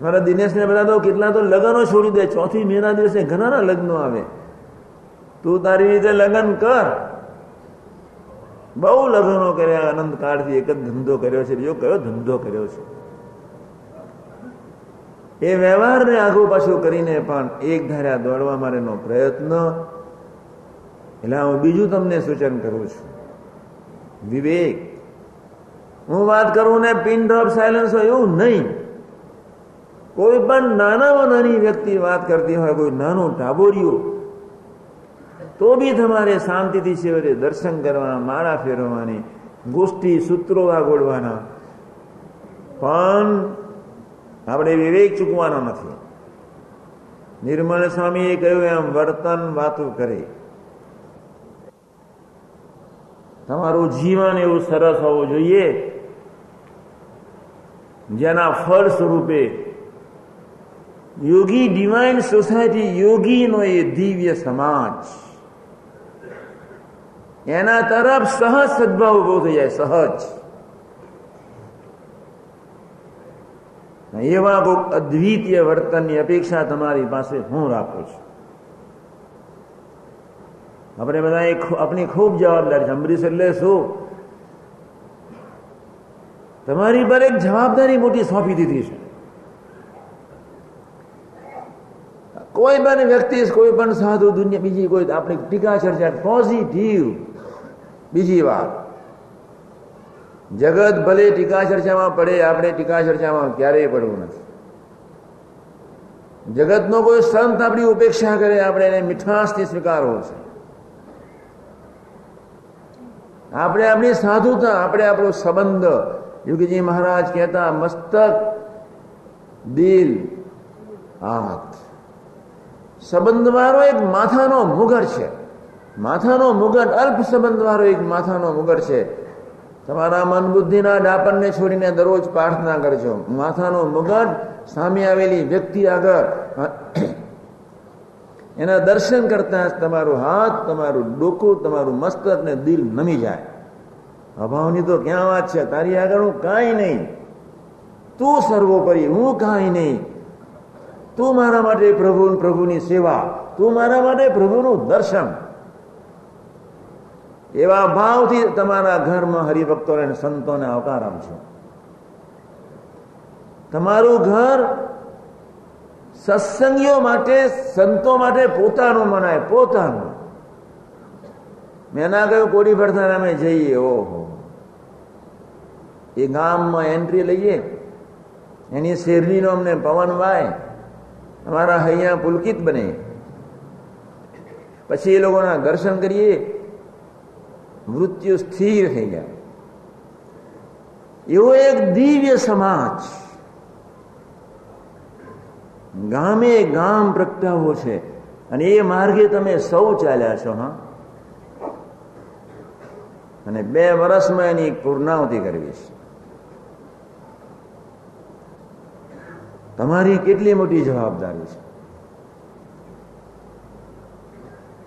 B: મારા દિનેશને બધા તો કેટલા તો લગ્નો છોડી દે, ચોથી મેના દિવસે ઘણાના લગ્નો આવે. તું તારી રીતે લગ્ન કર. બહુ લગ્નો કર્યા, અનંત કાળથી એક જ ધંધો કર્યો છે, બીજો કયો ધંધો કર્યો છે? એ વ્યવહારને આગો પાછું કરીને પણ એક ધાર્યા દોડવા માટેનો પ્રયત્ન. એટલે હું બીજું તમને સૂચન કરું છું. વિવેક. હું વાત કરું ને પિન ડ્રોપ સાયલન્સ હોય એવું નહીં. કોઈ પણ નાનામાં નાની વ્યક્તિ વાત કરતી હોય, કોઈ નાનું ટાબોરિયું તો બી તમારે શાંતિથી શિવરે દર્શન કરવા, માળા ફેરવવાની, ગોષ્ઠી સૂત્રો વાગોડવાના પણ આપણે વિવેક ચૂકવાનો નથી. નિર્મળ સ્વામીએ કહ્યું, એમ વર્તન વાતું કરે. તમારું જીવન એવું સરસ હોવું જોઈએ, જેના ફળ સ્વરૂપે યોગી ડિવાઇન સોસાયટી યોગીનો એ દિવ્ય સમાજ. એના તરફ સહજ સદભાવ ઊભો થઈ જાય, સહજ. એવા કોઈક અદ્વિતીય વર્તનની અપેક્ષા તમારી પાસે હું રાખું છું. આપણે બધા આપણી ખૂબ જવાબદારી છે. અમરીશ એટલે શું? તમારી પર એક જવાબદારી મોટી સોંપી દીધી છે. કોઈ પણ વ્યક્તિ, કોઈ પણ સાધુ, દુનિયા, બીજી કોઈ આપણી ટીકા ચર્ચા પોઝિટિવ બીજી વાત. જગત ભલે ટીકા ચર્ચામાં પડે, આપણે ટીકા ચર્ચામાં ક્યારેય પડવું નથી. જગતનો કોઈ સંત આપણી ઉપેક્ષા કરે, આપણે એને મીઠાશથી સ્વીકારવો છે. આપણે આપણી સાધુતા, આપણે આપણો સંબંધ. યોગીજી મહારાજ કહેતા, મસ્તક, દિલ, હાથ. સંબંધ વાળો એક માથાનો મુગર છે. માથાનો મુગટ અલ્પ સંબંધ વાળો એક માથાનો મુગર છે. તમારા મન બુદ્ધિના ડાપણને છોડીને દરરોજ પ્રાર્થના કરજો. માથાનો મગજ સામે આવેલી વ્યક્તિ આગળ એના દર્શન કરતા તમારું હાથ, તમારું ડોકું, તમારું મસ્તક ને દિલ નમી જાય. અભાવની તો ક્યાં વાત છે? તારી આગળ હું કાંઈ નહીં. તું સર્વોપરી, હું કાંઈ નહીં. તું મારા માટે પ્રભુ પ્રભુની સેવા. તું મારા માટે પ્રભુનું દર્શન. એવા ભાવથી તમારા ઘરમાં હરિભક્તોને સંતોને આવકાર આપજો તમારું ઘર સત્સંગીઓ માટે, સંતો માટે પોતાનું મનાય, પોતાનું. મેં ના કહ્યું કોડી ભરતા અમે જઈએ, ઓહો. એ ગામમાં એન્ટ્રી લઈએ, એની શેરડીનો અમને પવન વાય, અમારા હૈયા પુલકિત બને. પછી એ લોકોના દર્શન કરીએ મૃત્યુ સ્થિર થઈ ગયા એવો એક દિવ્ય સમાજ ગામે ગામ પ્રગટાવો છે. અને એ માર્ગે તમે સૌ ચાલ્યા છો, હા? અને બે વર્ષમાં એની પૂર્ણાવતી કરવી છે. તમારી કેટલી મોટી જવાબદારી છે?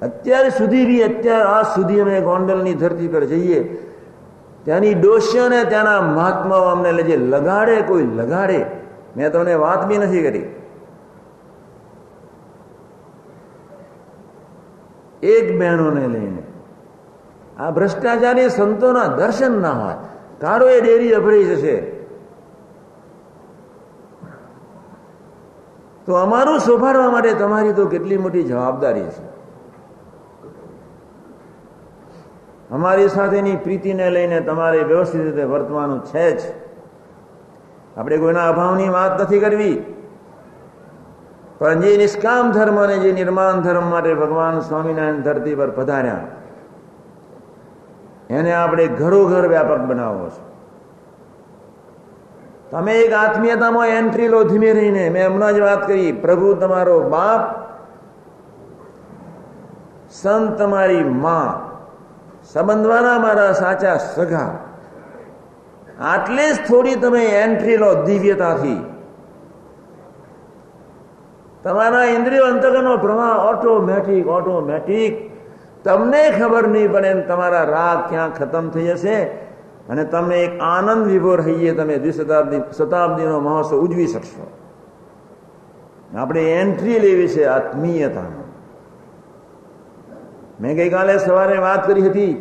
B: અત્યાર સુધી બી અત્યાર આજ સુધી અમે ગોંડલની ધરતી પર જઈએ. ત્યાંની ડોસ્યો ને ત્યાંના મહાત્માઓ અમને લેજે લગાડે, કોઈ લગાડે. મેં તમને વાત બી નથી કરી. એક બહેનોને લઈને. આ ભ્રષ્ટાચારી સંતોના દર્શન ના હોય. કારો એ ડેરી અભરાઈ જશે. તો અમારું શોભાડવા માટે તમારી તો કેટલી મોટી જવાબદારી છે અમારી સાથેની પ્રીતિને લઈને તમારે વ્યવસ્થિત રીતે વર્તવાનું છે જ. આપણે કોઈના અભાવની વાત નથી કરવી. પણ જે નિષ્કામ ધર્મ અને જે નિર્માણ ધર્મ માટે ભગવાન સ્વામિનારાયણ ધરતી પર પધાર્યા, એને આપણે ઘરોઘર વ્યાપક બનાવવો છે. તમે એક આત્મીયતામાં એન્ટ્રી લો ધીમે રહીને. મેં હમણાં જ વાત કરી, પ્રભુ તમારો બાપ, સંત તમારી માં. સંબંધવાના મારા સાચા સગા. આટલે જ થોડી તમે એન્ટ્રી લો દિવ્યતાથી. તમારા ઇન્દ્રિય અંતગનો પ્રવાહ ઓટોમેટિક ઓટોમેટિક તમને ખબર નહીં પડે તમારા રાગ ક્યાં ખતમ થઈ જશે અને તમે એક આનંદ વિભોર રહીએ તમે દ્વિશતાબ્દી, શતાબ્દીનો મહોત્સવ ઉજવી શકશો. આપણે એન્ટ્રી લેવી છે આત્મીયતાનો. મેં ગઈકાલે સવારે વાત કરી હતી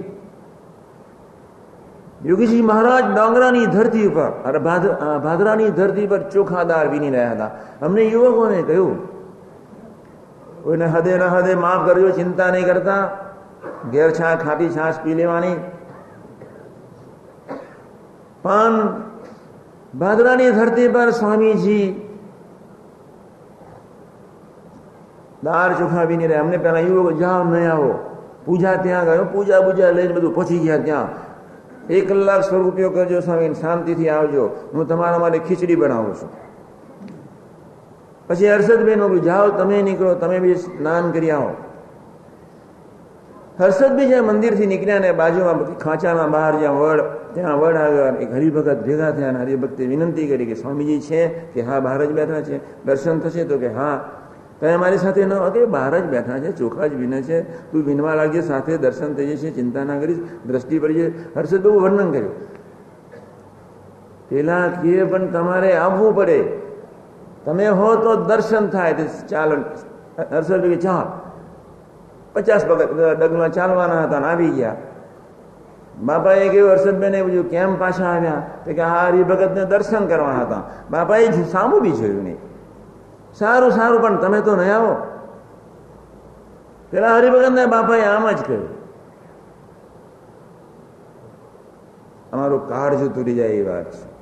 B: યોગીજી મહારાજ ડોંગરાની ધરતી ઉપર અરે ભાદરાની ધરતી પર ચોખાદાર વીની રહ્યા હતા અમને યુવકોને કહ્યું કોઈને હદે ન હદે માફ કરજો ચિંતા નહીં કરતા ઘેર છાશ ખાટી છાશ પી લેવાની પણ ભાદરાની ધરતી પર સ્વામીજી દાળ ચોખા બીની રહે અમને પેલા યુવકો જાઓ નહીં આવો. પૂજા ત્યાં ગયો, પૂજા પૂજા લઈને બધું પહોંચી ગયા ત્યાં. એક કલાક સ્વરૂપિયો કરજો સ્વામી શાંતિથી આવજો. હું તમારા માટે ખીચડી બનાવું છું. પછી હર્ષદબેન બોલું જાઓ તમે નીકળો, તમે બી સ્નાન કરી આવો. હર્ષદભાઈ જ્યાં મંદિરથી નીકળ્યા ને બાજુમાં ખાંચાના બહાર જ્યાં વડ, ત્યાં વડ આગળ એક હરિભગત ભેગા થયા અને હરિભક્તે વિનંતી કરી કે, સ્વામીજી છે કે હા, બહાર જ બેઠા છે. દર્શન થશે તો કે હા. તમે મારી સાથે ન કે બહાર જ બેઠા છે, ચોખા જ વિને છે તું વિનવા લાગજે સાથે દર્શન થઈ જશે ચિંતા ના કરીશ દ્રષ્ટિ પડી જશે હર્ષદ બહુ વર્ણન કર્યું. પેલા કે પણ તમારે આવવું પડે. તમે હો તો દર્શન થાય. ચાલો હર્ષદ કે, ચાલ. પચાસ ડગલા ચાલવાના હતા ને આવી ગયા. બાપાએ કહ્યું, હર્ષદબેને પૂછ્યું, કેમ પાછા આવ્યા? તો કે હા હરિભગતને દર્શન કરવા હતા. બાપાએ સામું બી જોયું નહીં. સારું સારું, પણ તમે તો નહીં આવો. પેલા હરિભગતને બાપાએ આમ જ કહ્યું. અમારું કાળજું તૂટી જાય એ વાત છે.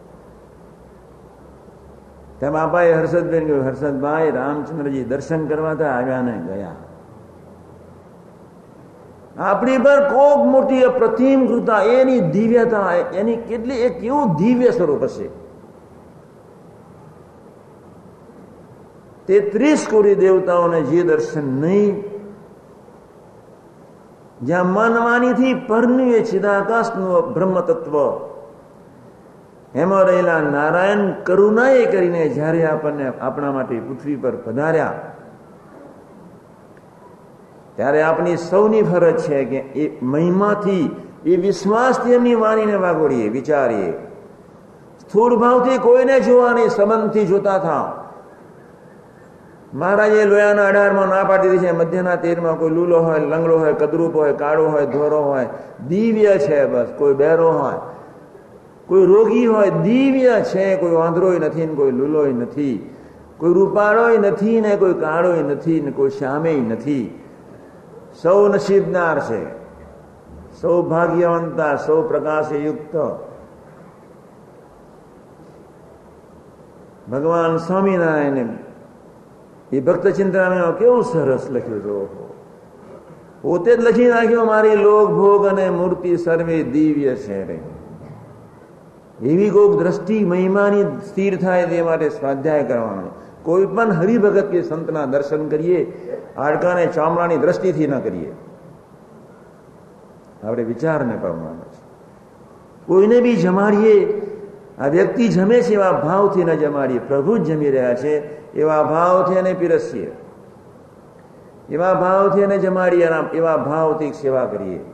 B: ત્યાં બાપાએ હર્ષદબેન કહ્યું, હર્ષદભાઈ, રામચંદ્રજી દર્શન કરવા તો આવ્યા ને ગયા. આપણી પર કોક મોટી પ્રતિમ કૃતા એની દિવ્યતા, એની કેટલી, એક કેવું દિવ્ય સ્વરૂપ હશે. તેત્રીસ કોટી દેવતાઓને જે દર્શન નહીં, જ્યાં મનવાનીથી પરનું એ ચિદાકાશનું બ્રહ્મ તત્વ એમાં રહેલા નારાયણ કરુણાએ કરીને જ્યારે આપણને આપણા માટે પૃથ્વી પર પધાર્યા, ત્યારે આપણી સૌની ફરજ છે કે એ મહિમાથી, એ વિશ્વાસથી એમની વાણીને વાગોડીએ, વિચારીએ. સ્થૂળ ભાવથી કોઈને જોવાની સંબંધથી જોતા થાવ. મહારાજે લોયાના અઢારમાં ના પાડી દીધી છે. મધ્યના તેરમાં કોઈ લૂલો હોય, લંગડો હોય, કદરૂપ હોય, કાળો હોય, ધોરો હોય, દિવ્ય છે બસ. કોઈ બેરો હોય, કોઈ રોગી હોય, દિવ્ય છે. કોઈ વાંદરોય નથી ને કોઈ લૂલોય નથી. કોઈ રૂપાળોય નથી ને કોઈ કાળોય નથી ને કોઈ શ્યામેય નથી. સૌ નસીબદાર છે. સૌ ભાગ્યવંતા, સૌ પ્રકાશ યુક્ત ભગવાન સ્વામિનારાયણ એ ભક્ત ચિંતાનો કેવું સરસ લખ્યું જો પોતે જ લખી નાખ્યો, મારી લોક ભોગ અને મૂર્તિ સર્વે દિવ્ય છે રે. એવી કોઈક દ્રષ્ટિ મહિમાની સ્થિર થાય તે માટે સ્વાધ્યાય કરવાનો. કોઈ પણ હરિભગત કે સંતના દર્શન કરીએ, હાડકાને ચામડાની દ્રષ્ટિથી ન કરીએ. આપણે વિચારને પામવાનો છે. કોઈને બી જમાડીએ આ વ્યક્તિ જમે છે એવા ભાવથી ન જમાડીએ. પ્રભુ જ જમી રહ્યા છે એવા ભાવથી એને પીરસીએ. એવા ભાવથી એને જમાડીએ એવા ભાવથી સેવા કરીએ.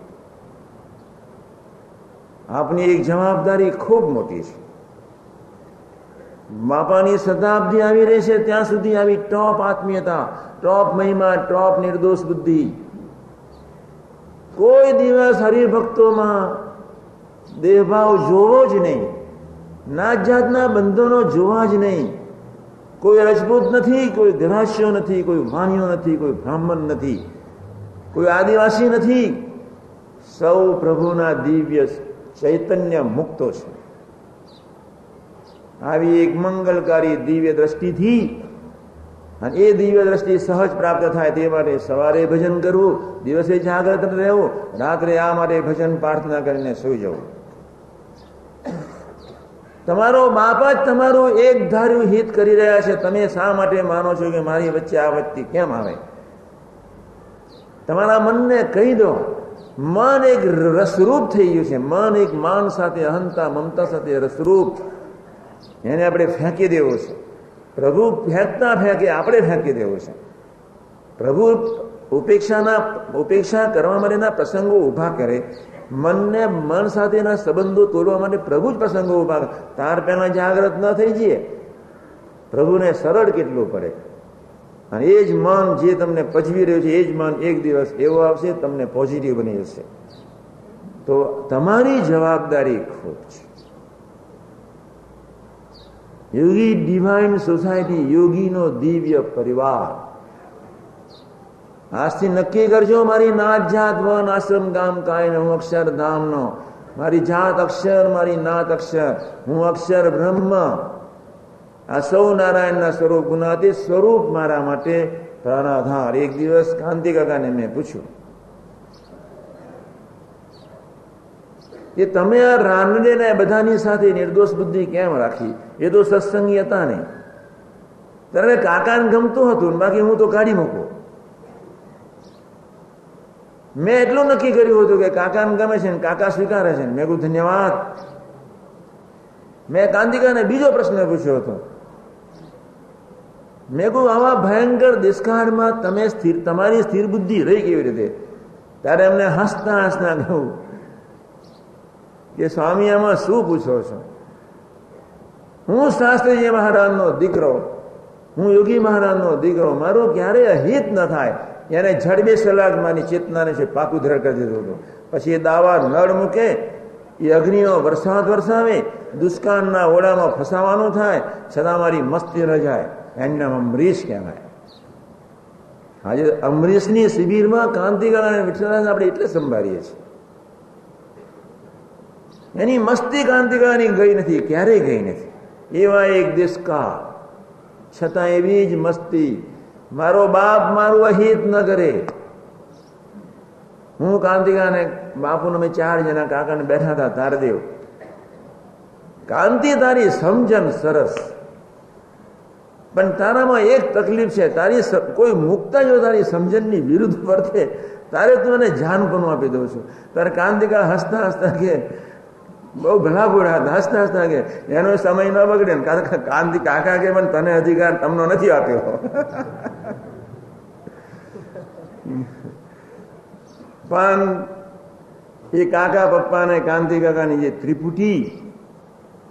B: આપની એક જવાબદારી ખૂબ મોટી છે. બાપાની શતાબ્દી આવી રહી છે, ત્યાં સુધી આવી ટોપ આત્મીયતા, ટોપ મહિમા, ટોપ નિર્દોષ બુદ્ધિ. કોઈ દિવસ હરિભક્તોમાં દેહભાવ જોવો જ નહીં. નાત જાતના બંધનો જોવા જ નહીં. કોઈ રજપૂત નથી, કોઈ ગ્રાસ્યો નથી, કોઈ વાણિયો નથી, કોઈ બ્રાહ્મણ નથી, કોઈ આદિવાસી નથી. સૌ પ્રભુના દિવ્ય ચૈતન્ય મુક્તો છે. આવી એક મંગલકારી દિવ્ય દ્રષ્ટિથી અને એ દિવ્ય દ્રષ્ટિ સહજ પ્રાપ્ત થાય તે માટે સવારે ભજન કરવું, દિવસે જાગ્રત રહેવું, રાત્રે આ માટે ભજન પ્રાર્થના કરીને સુઈ જવું. તમારો બાપ જ તમારું એક ધાર્યું હિત કરી રહ્યા છે. તમે શા માટે માનો છો કે મારી વચ્ચે આ વ્યક્તિ કેમ આવે? તમારા મનને કહી દો. મન એક રસરૂપ થઈ ગયું છે. મન એક માન સાથે, અહંતા, મમતા સાથે રસરૂપ. એને આપણે ફેંકી દેવો છે. પ્રભુ ફેંકતા ફેંકે, આપણે ફેંકી દેવો છે. પ્રભુ ઉપેક્ષાના ઉપેક્ષા કરવા માટેના પ્રસંગો ઊભા કરે. મનને મન સાથેના સંબંધો તોડવા માટે પ્રભુ જ પ્રસંગો ઊભા તાર પહેલા જાગ્રત ન થઈ જઈએ. પ્રભુને સરળ કેટલું પડે. અને એ જ મન જે તમને પચવી રહ્યું છે, એ જ મન એક દિવસ એવો આવશે, તમને પોઝિટિવ બની જશે. તો તમારી જવાબદારી ખૂબ છે. યોગી ડિવાઇન સોસાયટી યોગીનો દિવ્ય પરિવાર. આજથી નક્કી કરજો, મારી નાત જાત વન આશ્રમ ગામ કાય હું અક્ષર ધામનો. મારી જાત અક્ષર, મારી નાત અક્ષર. હું અક્ષર બ્રહ્મ. આ સૌ નારાયણના સ્વરૂપ ગુણાતી સ્વરૂપ મારા માટે પ્રાણાધાર. એક દિવસ કાંતિ કાકાને મેં પૂછ્યું કે તમે આ રાનડે ને બધાની સાથે નિર્દોષ બુદ્ધિ કેમ રાખી? એ તો સત્સંગી હતા નહીં ત્યારે કાકાને ગમતું હતું બાકી હું તો કાઢી મૂકું. મેં એટલું નક્કી કર્યું હતું કે કાકાને ગમે છે ને કાકા સ્વીકારે છે મેં કહ્યું ધન્યવાદ. મેં કાંતિકાને બીજો પ્રશ્ન પૂછ્યો હતો. મેં કહું આવા ભયંકર દુષ્કાળમાં તમે સ્થિર, તમારી સ્થિર બુદ્ધિ રહી કેવી રીતે? ત્યારે એમને હસતા હસતા કહું કે, સ્વામી, આમાં શું પૂછો છો? હું શાસ્ત્રીજી મહારાજનો દીકરો. હું યોગી મહારાજનો દીકરો. મારું ક્યારે અહિત ન થાય. એને જડબે સલાગ મારી ચેતનાને છે પાકું ધડ કરી દીધું હતું. પછી એ દાવા નળ મૂકે, એ અગ્નિનો વરસાદ વરસાવે, દુષ્કાળના ઓળામાં ફસાવાનું થાય, છતાં મારી મસ્તી ન જાય. એનું અમરીશ કહેવાય. આજે અમરીશની શિબિરમાં કાંતિકાળ અને વિઠ્ઠલાને આપણે એટલે સંભાળીએ છીએ. એની મસ્તી ક્રાંતિકાળની ગઈ નથી, ક્યારેય ગઈ નથી. એવા એક દેશકાળ છતાં એવી જ મસ્તી મારો બાપ મારું અહિત ન કરે. હું કાંતિકાને, બાપુને અમે ચાર જણા કાકાને બેઠા હતા, તારદેવ. કાંતિ તારી સમજણ સરસ. પણ તારામાં એક તકલીફ છે, તારી કોઈ મુક્તા જો તારી સમજણની વિરુદ્ધ વર્તે, તારે તું જાન પણ આપી દઉં છું. તારે કાંતિકા હસતા હસતા કે બહુ ભલા ભૂડા હતા હસતા હસતા કે એનો સમય ન બગડે ને કાંતિ કાકા કે મને તને અધિકાર તમનો નથી આપ્યો. પણ એ કાકા પપ્પા ને કાંતિ કાકાની જે ત્રિપુટી,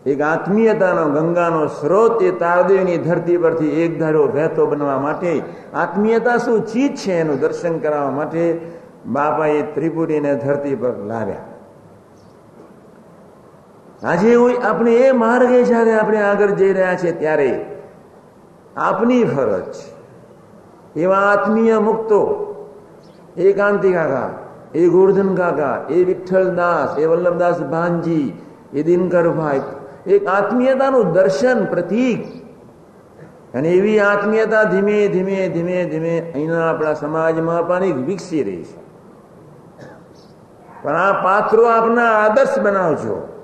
B: એક આત્મીયતાનો, ગંગાનો સ્રોત એ તારદેવની ધરતી પરથી એક ધારો વહેતો બનવા માટે, આત્મીયતા શું ચીજ છે એનું દર્શન કરાવવા માટે બાપા એ ત્રિપુટીને ધરતી પર લાવ્યા. આજે આપણે એ માર્ગે જ્યારે આપણે આગળ જઈ રહ્યા છે ત્યારે આપની ફરજ એવા આત્મીય મુક્તો, એ કાંતિ કાકા, એ ગોરધન કાકા, એ વિઠ્ઠલદાસ એ વલ્લભદાસ ભાનજી, એ દિનકરભાઈ એક આત્મીયતાનું દર્શન પ્રતીક. અને એવી આત્મીયતા ધીમે ધીમે ધીમે ધીમે અહીંના આપણા સમાજમાં પણ વિકસી રહી છે. પણ આ પાત્રો આપના આદર્શ બનાવજો.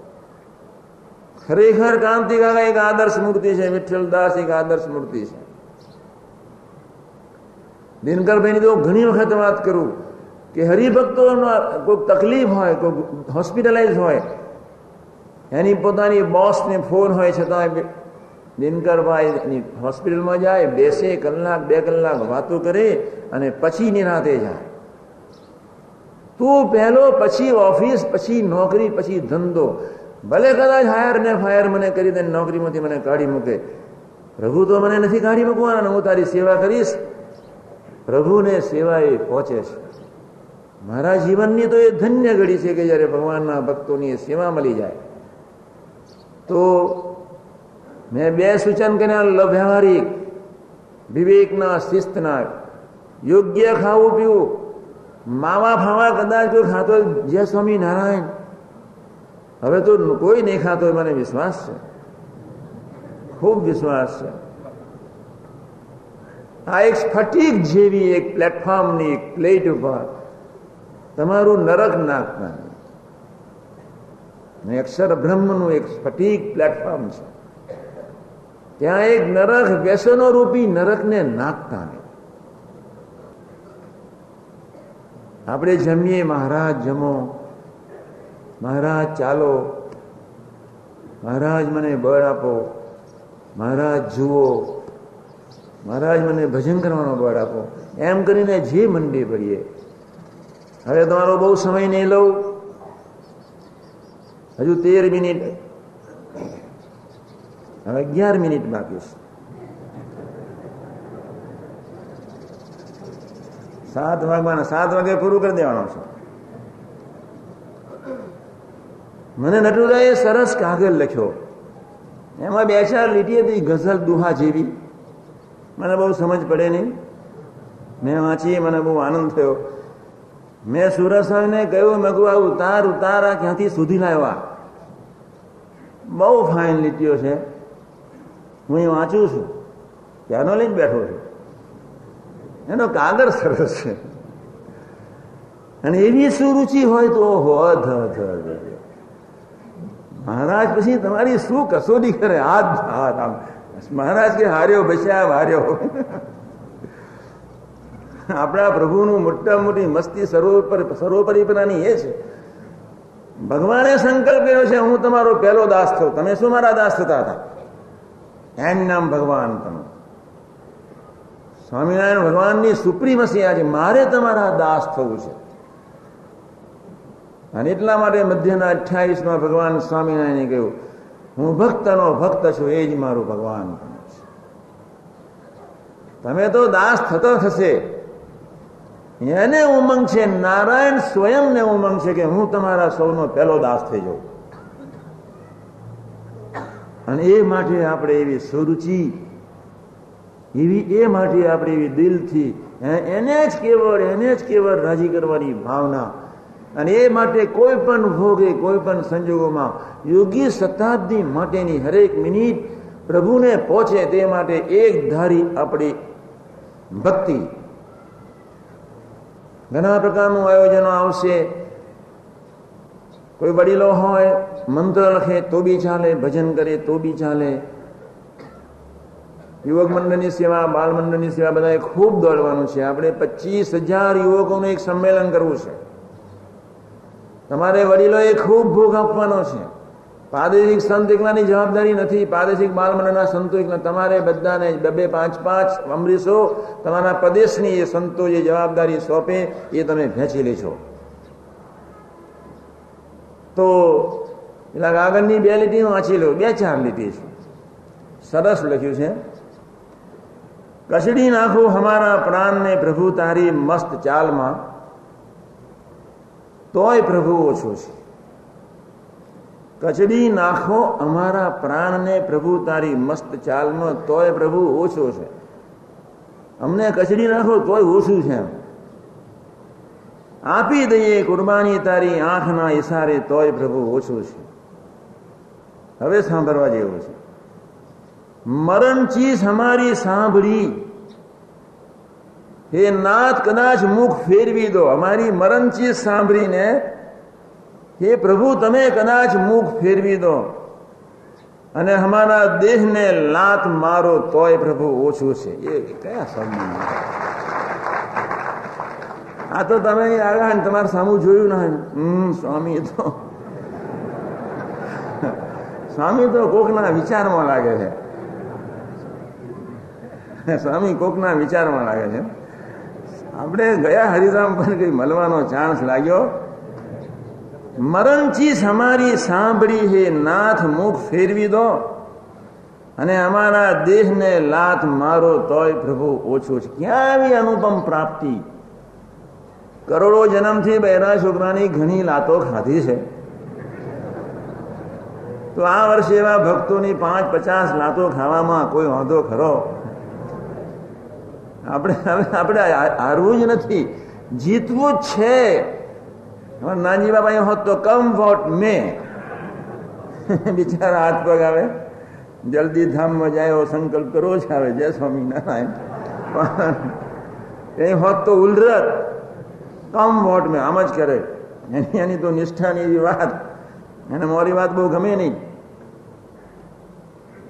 B: ખરેખર કાંતિ કાકા એક આદર્શ મૂર્તિ છે વિઠ્ઠલદાસ એક આદર્શ મૂર્તિ છે. દિનકરભાઈની તો ઘણી વખત વાત કરું કે હરિભક્તો કોઈ તકલીફ હોય કોઈ હોસ્પિટલાઇઝ હોય, એની પોતાની બોસને ફોન હોય છતાં દિનકરભાઈ હોસ્પિટલમાં જાય, બેસે, કલાક, બે કલાક વાતો કરે અને પછી નિરાતે જાય. તું પહેલો, પછી ઓફિસ, પછી નોકરી, પછી ધંધો. ભલે કદાચ હાયર ને ફાયર મને કરી દે નોકરીમાંથી મને કાઢી મૂકે. પ્રભુ તો મને નથી કાઢી મૂકવાના હું તારી સેવા કરીશ. પ્રભુને સેવા એ પહોંચે છે. મારા જીવનની તો એ ધન્ય ઘડી છે કે જ્યારે ભગવાનના ભક્તોની સેવા મળી જાય. તો મેં બે સૂચન કર્યા, લવ્યાહારિક, વિવેકના, શિસ્તના. યોગ્ય ખાવું પીવું. માવા ફાવા કદાચ કોઈ ખાતો જય સ્વામી નારાયણ હવે તો કોઈ નહીં ખાતો મને વિશ્વાસ છે. ખૂબ વિશ્વાસ છે. આ એક સ્ફટિક જેવી એક પ્લેટફોર્મની એક પ્લેટ ઉપર તમારું નરક નાખતા અક્ષર બ્રહ્મનું એક સ્ફટિક પ્લેટફોર્મ છે. ત્યાં એક નરક વ્યસનો રૂપી નરકને નાખતા આપણે જમીએ, મહારાજ જમો મહારાજ, ચાલો. મહારાજ, મને બળ આપો. મહારાજ, જુઓ. મહારાજ, મને ભજન કરવાનો બળ આપો. એમ કરીને જે મંડી પડીએ. હવે તમારો બહુ સમય નહીં લઉં. હજુ તેર મિનિટ. હવે અગિયાર મિનિટ બાકી છે. સાત વાગવાના, સાત વાગે પૂરું કરી દેવાનો છે. મને નટુરાએ સરસ કાગળ લખ્યો. એમાં બે ચાર લીટી હતી ગઝલ દુહા જેવી. મને બહુ સમજ પડે નહીં. મેં વાંચી, મને બહુ આનંદ થયો. મેં સુરસાને કહ્યું, મેં કહું આ ઉતાર ઉતાર ક્યાંથી સુધી લાવ્યા? બહુ ફાઇન લીટીઓ છે. હું એ વાંચું છું. ત્યાંનો લઈને બેઠો છું. એનો કાગળ સરસ છે. અને એવી સુરુચિ હોય તો હદ હદ મહારાજ, પછી તમારી શું કસોટી કરે? હાથ હાથ આમ. મહારાજ કે, હાર્યો બસ્યા હાર્યો. આપણા પ્રભુનું મોટા મોટી મસ્તી સર્વોપર સર્વોપરીપનાની એ છે. ભગવાને સંકલ્પ કર્યો છે, હું તમારો પહેલો દાસ થયો. તમે શું મારા દાસ થતા હતા? એમ નામ ભગવાન તમે. સ્વામિનારાયણ ભગવાનની સુપ્રીમસી આજે, મારે તમારા દાસ થવું છે. અને એટલા માટે મધ્યના અઠ્યાવીસમાં ભગવાન સ્વામિનારાયણે કહ્યું, હું ભક્તનો ભક્ત છું, એ જ મારું ભગવાન તમે તો દાસ થતો થશે. એને ઉમંગ છે, નારાયણ સ્વયંને ઉમંગ છે કે હું તમારા સૌનો પહેલો દાસ થઈ જાઉં. અને એ માટે આપણે એવી સુરુચિ, એવી, એ માટે આપણે એવી દિલથી એને જ કેવળ, એને જ કેવળ રાજી કરવાની ભાવના અને એ માટે કોઈ પણ ભોગે, કોઈ પણ સંજોગોમાં યોગી શતાબ્દી માટેની હરેક મિનિટ પ્રભુને પહોંચે તે માટે એક ધારી આપણી ભક્તિ. ઘણા પ્રકારનું આયોજનો આવશે. કોઈ વડીલો હોય, મંત્ર લખે તો બી ચાલે, ભજન કરે તો બી ચાલે. યુવક મંડળની સેવા, બાળ મંડળની સેવા બધાએ ખૂબ દોડવાનું છે. આપણે પચીસ હજાર યુવકોનું એક સંમેલન કરવું છે. તમારે વડીલોએ ખૂબ ભોગ આપવાનો છે. પ્રાદેશિક સંત એકલાની જવાબદારી નથી. પ્રાદેશિક બાલમંડળના સંતો એકલા. તમારે બધાને બબે પાંચ પાંચ અમરીશો તમારા પ્રદેશની એ સંતો જે જવાબદારી સોંપે એ તમે ભેંચી લેશો તો પેલા આગળની બે લીટી વાંચી લો. બે ચાર લીટી છે. સરસ લખ્યું છે. કચડી નાખો હમારા પ્રાણને પ્રભુ તારી મસ્ત ચાલમાં. તોય પ્રભુ ઓછો છે. કચડી નાખો અમારા પ્રાણને પ્રભુ તારી મસ્ત ચાલમાં તોય પ્રભુ ઓછો છે. અમને કચડી નાખો તોય ઓછું છે આપી દઈએ કુરબાની તારી આંખના ઈશારે તોય પ્રભુ ઓછો છે. હવે સાંભળવા જેવું છે. મરણ ચીજ અમારી સાંભળી. હે નાથ કદાચ મુખ ફેરવી દો. અમારી મરણચી સાંભળીને, હે પ્રભુ, તમે કદાચ મુખ ફેરવી દો. અને અમારા દેહને લાત મારો તોય પ્રભુ ઓછું છે. એ કયા શબ્દ આ તો તમે આવ્યા ને તમારે સામું જોયું ના. હમ, સ્વામી તો. સ્વામી તો કોકના વિચારમાં લાગે છે. સ્વામી કોકના વિચારમાં લાગે છે. આપણે ગયા હરિરામ પર કઈ મળવાનો ચાન્સ લાગ્યો? મરણચી અમારી સાંભળી હે નાથ મુખ ફેરવી દો. અને અમારા દેહને લાત મારો તોય પ્રભુ ઓછો છે. ક્યાં આવી અનુપમ પ્રાપ્તિ? કરોડો જન્મથી બહેરા છોકરાની ઘણી લાતો ખાધી છે. તો આ વર્ષે એવા ભક્તોની પાંચ પચાસ લાતો ખાવામાં કોઈ વાંધો ખરો? આપણે આપણે હારવું જ નથી. જીતવું જ છે. નાનજી બાબા હોત તો કમ વોટ મે બિચારા હાથ પગ આવે જલ્દી ધામમાં જાય એવો સંકલ્પ કરવો જ આવે. જય સ્વામિનારાયણ. પણ એ હોત તો ઉલરત. કમ વોટ મેં આમ જ કરે. એની એની તો નિષ્ઠાની એવી વાત. એને મોરી વાત બહુ ગમે નહીં.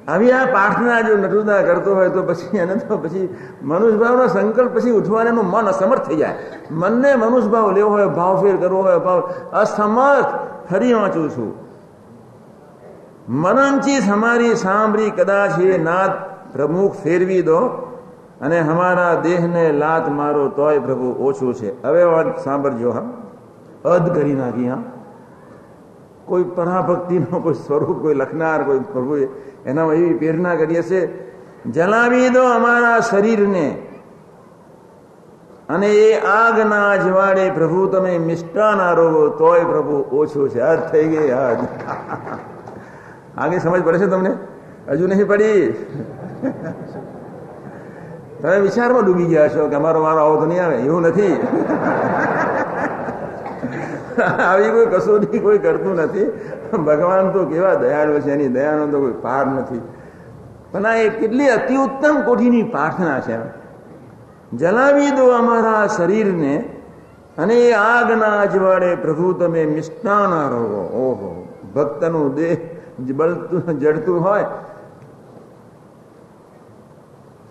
B: આવી આ પ્રાર્થના જો નટુદા કરતો હોય તો પછી એને તો પછી મનુષ્યભાવનો સંકલ્પ પછી ઉઠવાનાનું મન અસમર્થ થઈ જાય. મનને મનુષ્યભાવ લેવો હોય ભાવફેર કરવો હોય, ભાવ અસમર્થ ફરી વાંચું છું. મનંચી અમારી સાંભળી કદાચ એ નાદ પ્રમુખ ફેરવી દો અને અમારા દેહને લાત મારો તોય પ્રભુ ઓછું છે. હવે વાત સાંભળજો હા. અધ કરી નાખી હા. કોઈ પરાભક્તિનો કોઈ સ્વરૂપ, કોઈ લખનાર, કોઈ પ્રભુ એનામાં એવી પ્રેરણા કરીએ છે જલાવી દો અમારા શરીરને અને એ આગના જવાડે પ્રભુ તમે મિષ્ટાન આરોગો તોય પ્રભુ ઓછું છે. આ થઈ ગઈ હદ આગે સમજ પડે છે તમને? હજુ નહીં પડી. તમે વિચારમાં ડૂબી ગયા છો કે અમારો મારો આવો તો નહીં આવે? એવું નથી. આવી કોઈ કસોટી કોઈ કરતું નથી. ભગવાન તો કેવા દયાળુ છે, એની દયાનો તો કોઈ પાર નથી. પણ આ એ કેટલી અતિ ઉત્તમ કોઠીની પ્રાર્થના છે. જલાવી દો અમારા શરીરને અને એ આગના અજવાળે પ્રભુ તમે મિષ્ટાના રહો. ઓહો, ભક્તનું દેહ બળતું, જડતું હોય.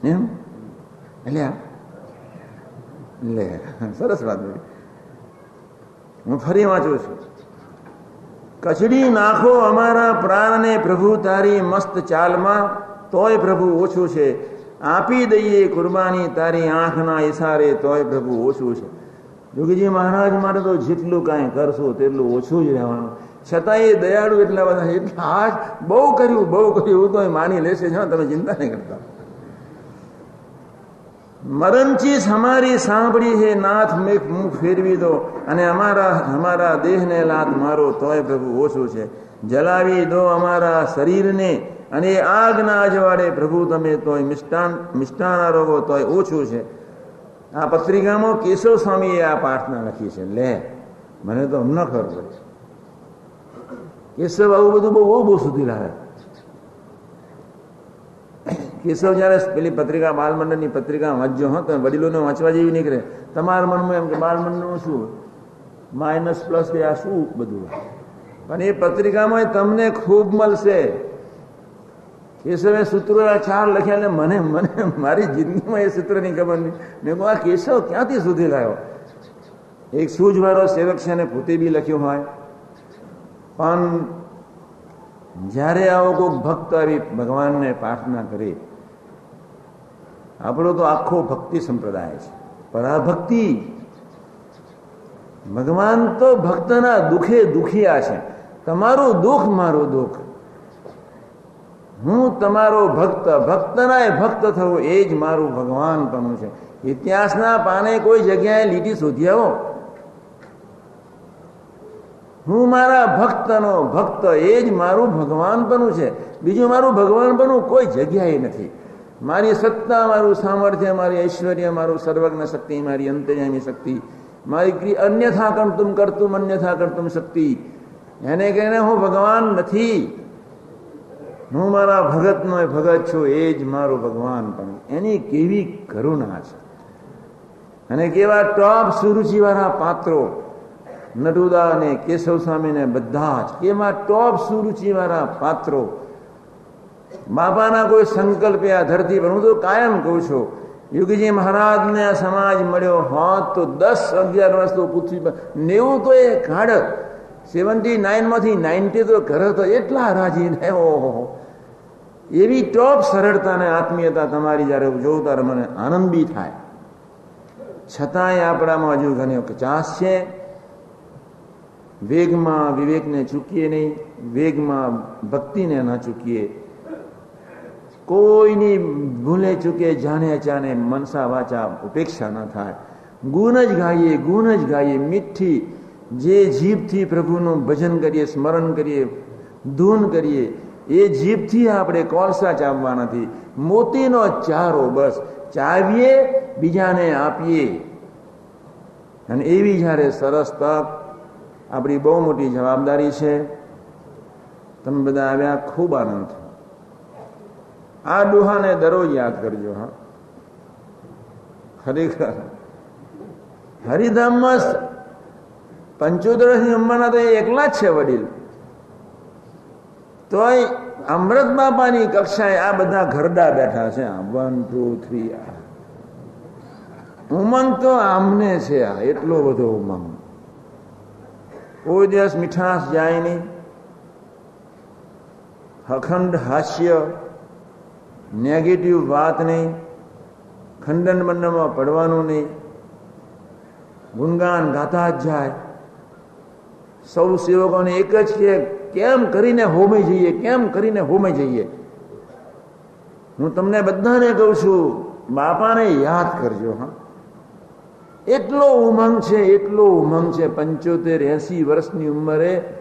B: એમ? એટલે લે, સરસ વાત હું ફરી વાંચું છું. કચડી નાખો અમારા પ્રાણને પ્રભુ, તારી મસ્ત ચાલમાં. તોય પ્રભુ ઓછું છે. આપી દઈએ કુરબાની તારી આંખના ઈશારે, તોય પ્રભુ ઓછું છે. જોગીજી મહારાજ માટે તો જેટલું કાંઈ કરશો તેટલું ઓછું જ રહેવાનું. છતાં એ દયાળુ એટલા બધા એટલા બહુ કર્યું બહુ કર્યું તો માની લેશે છે તમે ચિંતા નહીં કરતા. મરણચી અમારી સાંભળી હે નાથ મેઘ મુખ ફેરવી દો. અને અમારા અમારા દેહને લાત મારો, તોય પ્રભુ ઓછું છે. જલાવી દો અમારા શરીરને. અને એ આગના અજવાડે પ્રભુ તમે તોય મિષ્ટાન મિષ્ટાન આરોગો તોય ઓછું છે. આ પત્રિકામાં કેશવ સ્વામીએ આ પ્રાર્થના લખી છે. લે, મને તો હમણાં ખબર પડે. કેશવ આવું બધું બહુ બહુ સુધી લાવે કેશવ જયારે પેલી પત્રિકા બાલમંડળની પત્રિકા વાંચજો હો તમે વડીલોને વાંચવા જેવી નીકળે. તમારા મનમાં એમ કે બાલમંડળનું શું? માઇનસ પ્લસ કે આ શું બધું પણ એ પત્રિકામાં તમને ખૂબ મળશે. કેશવે સૂત્રો ચાર લખ્યા ને મને મને, મારી જિંદગીમાં એ સૂત્રની ખબર નહીં. મેં કહું આ કેશવ ક્યાંથી સુધી લાવ્યો એક સૂઝવાળો સેવક છે ને પોતે બી લખ્યું હોય. પણ જ્યારે આવો કોઈ ભક્ત આવી ભગવાનને પ્રાર્થના કરે, આપણો તો આખો ભક્તિ સંપ્રદાય છે. પરાભક્તિ ભગવાન તો ભક્તના દુઃખે દુખિયા છે. તમારું દુઃખ મારું દુઃખ. હું તમારો ભક્ત ભક્તના એ ભક્ત થવું, એ જ મારું ભગવાન પણ છે. ઇતિહાસના પાને કોઈ જગ્યાએ લીટી શોધી આવો. હું મારા ભક્તનો ભક્ત, એ જ મારું ભગવાન બનવું છે. બીજું મારું ભગવાન બનવું કોઈ જગ્યાએ નથી. મારી સત્તા, મારું સામર્થ્ય, મારી ઐશ્વર્ય, મારું સર્વજ્ઞ શક્તિ, મારી અંતર્યામી શક્તિ, મારી અન્યથા કરતું કરતું, અન્યથા કરતું શક્તિ. એને કહીને હું ભગવાન નથી. હું મારા ભગતનો ભગત છું, એ જ મારું ભગવાન પણ એની કેવી કરુણા છે. અને કેવા ટોપ સુરુચિવાળા પાત્રો નટુદા અને કેશવ સ્વામીને બધા જ, એમાં ટોપ સુરુચિવાળા પાત્રો. બાપાના કોઈ સંકલ્પ આ ધરતી પર, હું તો કાયમ કહું છું, યુગજી મહારાજને આ સમાજ મળ્યો હોત તો દસ અગિયાર વર્ષ તો પૃથ્વી પર, નેવું તો એ કાઢ સેવન્ટી નાઇનમાંથી નાઇન્ટી તો ઘર તો એટલા રાજી ને ઓહો એવી ટોપ સરળતા અને આત્મીયતા તમારી જ્યારે જોઉં ત્યારે મને આનંદ બી થાય. છતાંય આપણામાં હજુ ઘણી ચાસ છે. વેગમાં વિવેકને ચૂકીએ નહીં, વેગમાં ભક્તિને ના ચૂકીએ. કોઈની ભૂલે ચૂકે, જાણે ચાને મનસા વાચા ઉપેક્ષા ન થાય. ગુણ જ ગાઈએ, ગુણ જ ગાઈએ, મીઠી, જે જીભથી પ્રભુનું ભજન કરીએ, સ્મરણ કરીએ, ધૂન કરીએ, એ જીભથી આપણે કોલસા ચાવવા નથી. મોતીનો ચારો બસ, ચાવીએ, બીજાને આપીએ. અને એવી જ્યારે સરસ તક આપણી બહુ મોટી જવાબદારી છે. તમે બધા આવ્યા, ખૂબ આનંદ આ ડોહાને દરરોજ યાદ કરજો, હા. ખરેખર હરિધામમાં પંચોતેર અંબાના તો એકલા જ છે વડીલ. તોય અમૃત બાપાની કક્ષાએ આ બધા ઘરડા બેઠા છે. વન ટુ થ્રી ઉમંગ તો આમને છે, આ. એટલો બધો ઉમંગ. કોઈ દિવસ મીઠાશ જાય નહીં. અખંડ હાસ્ય નેગેટિવ વાત નહીં. ખંડન બંડનમાં પડવાનું નહીં. ગુણગાન ગાતા જ જાય. સૌ સેવકોને એક જ કે, કેમ કરીને હોમે જઈએ? કેમ કરીને હોમે જઈએ? હું તમને બધાને કહું છું, બાપાને યાદ કરજો, હા. એટલો ઉમંગ છે, એટલો ઉમંગ છે, પંચોતેર એસી વર્ષની ઉંમરે.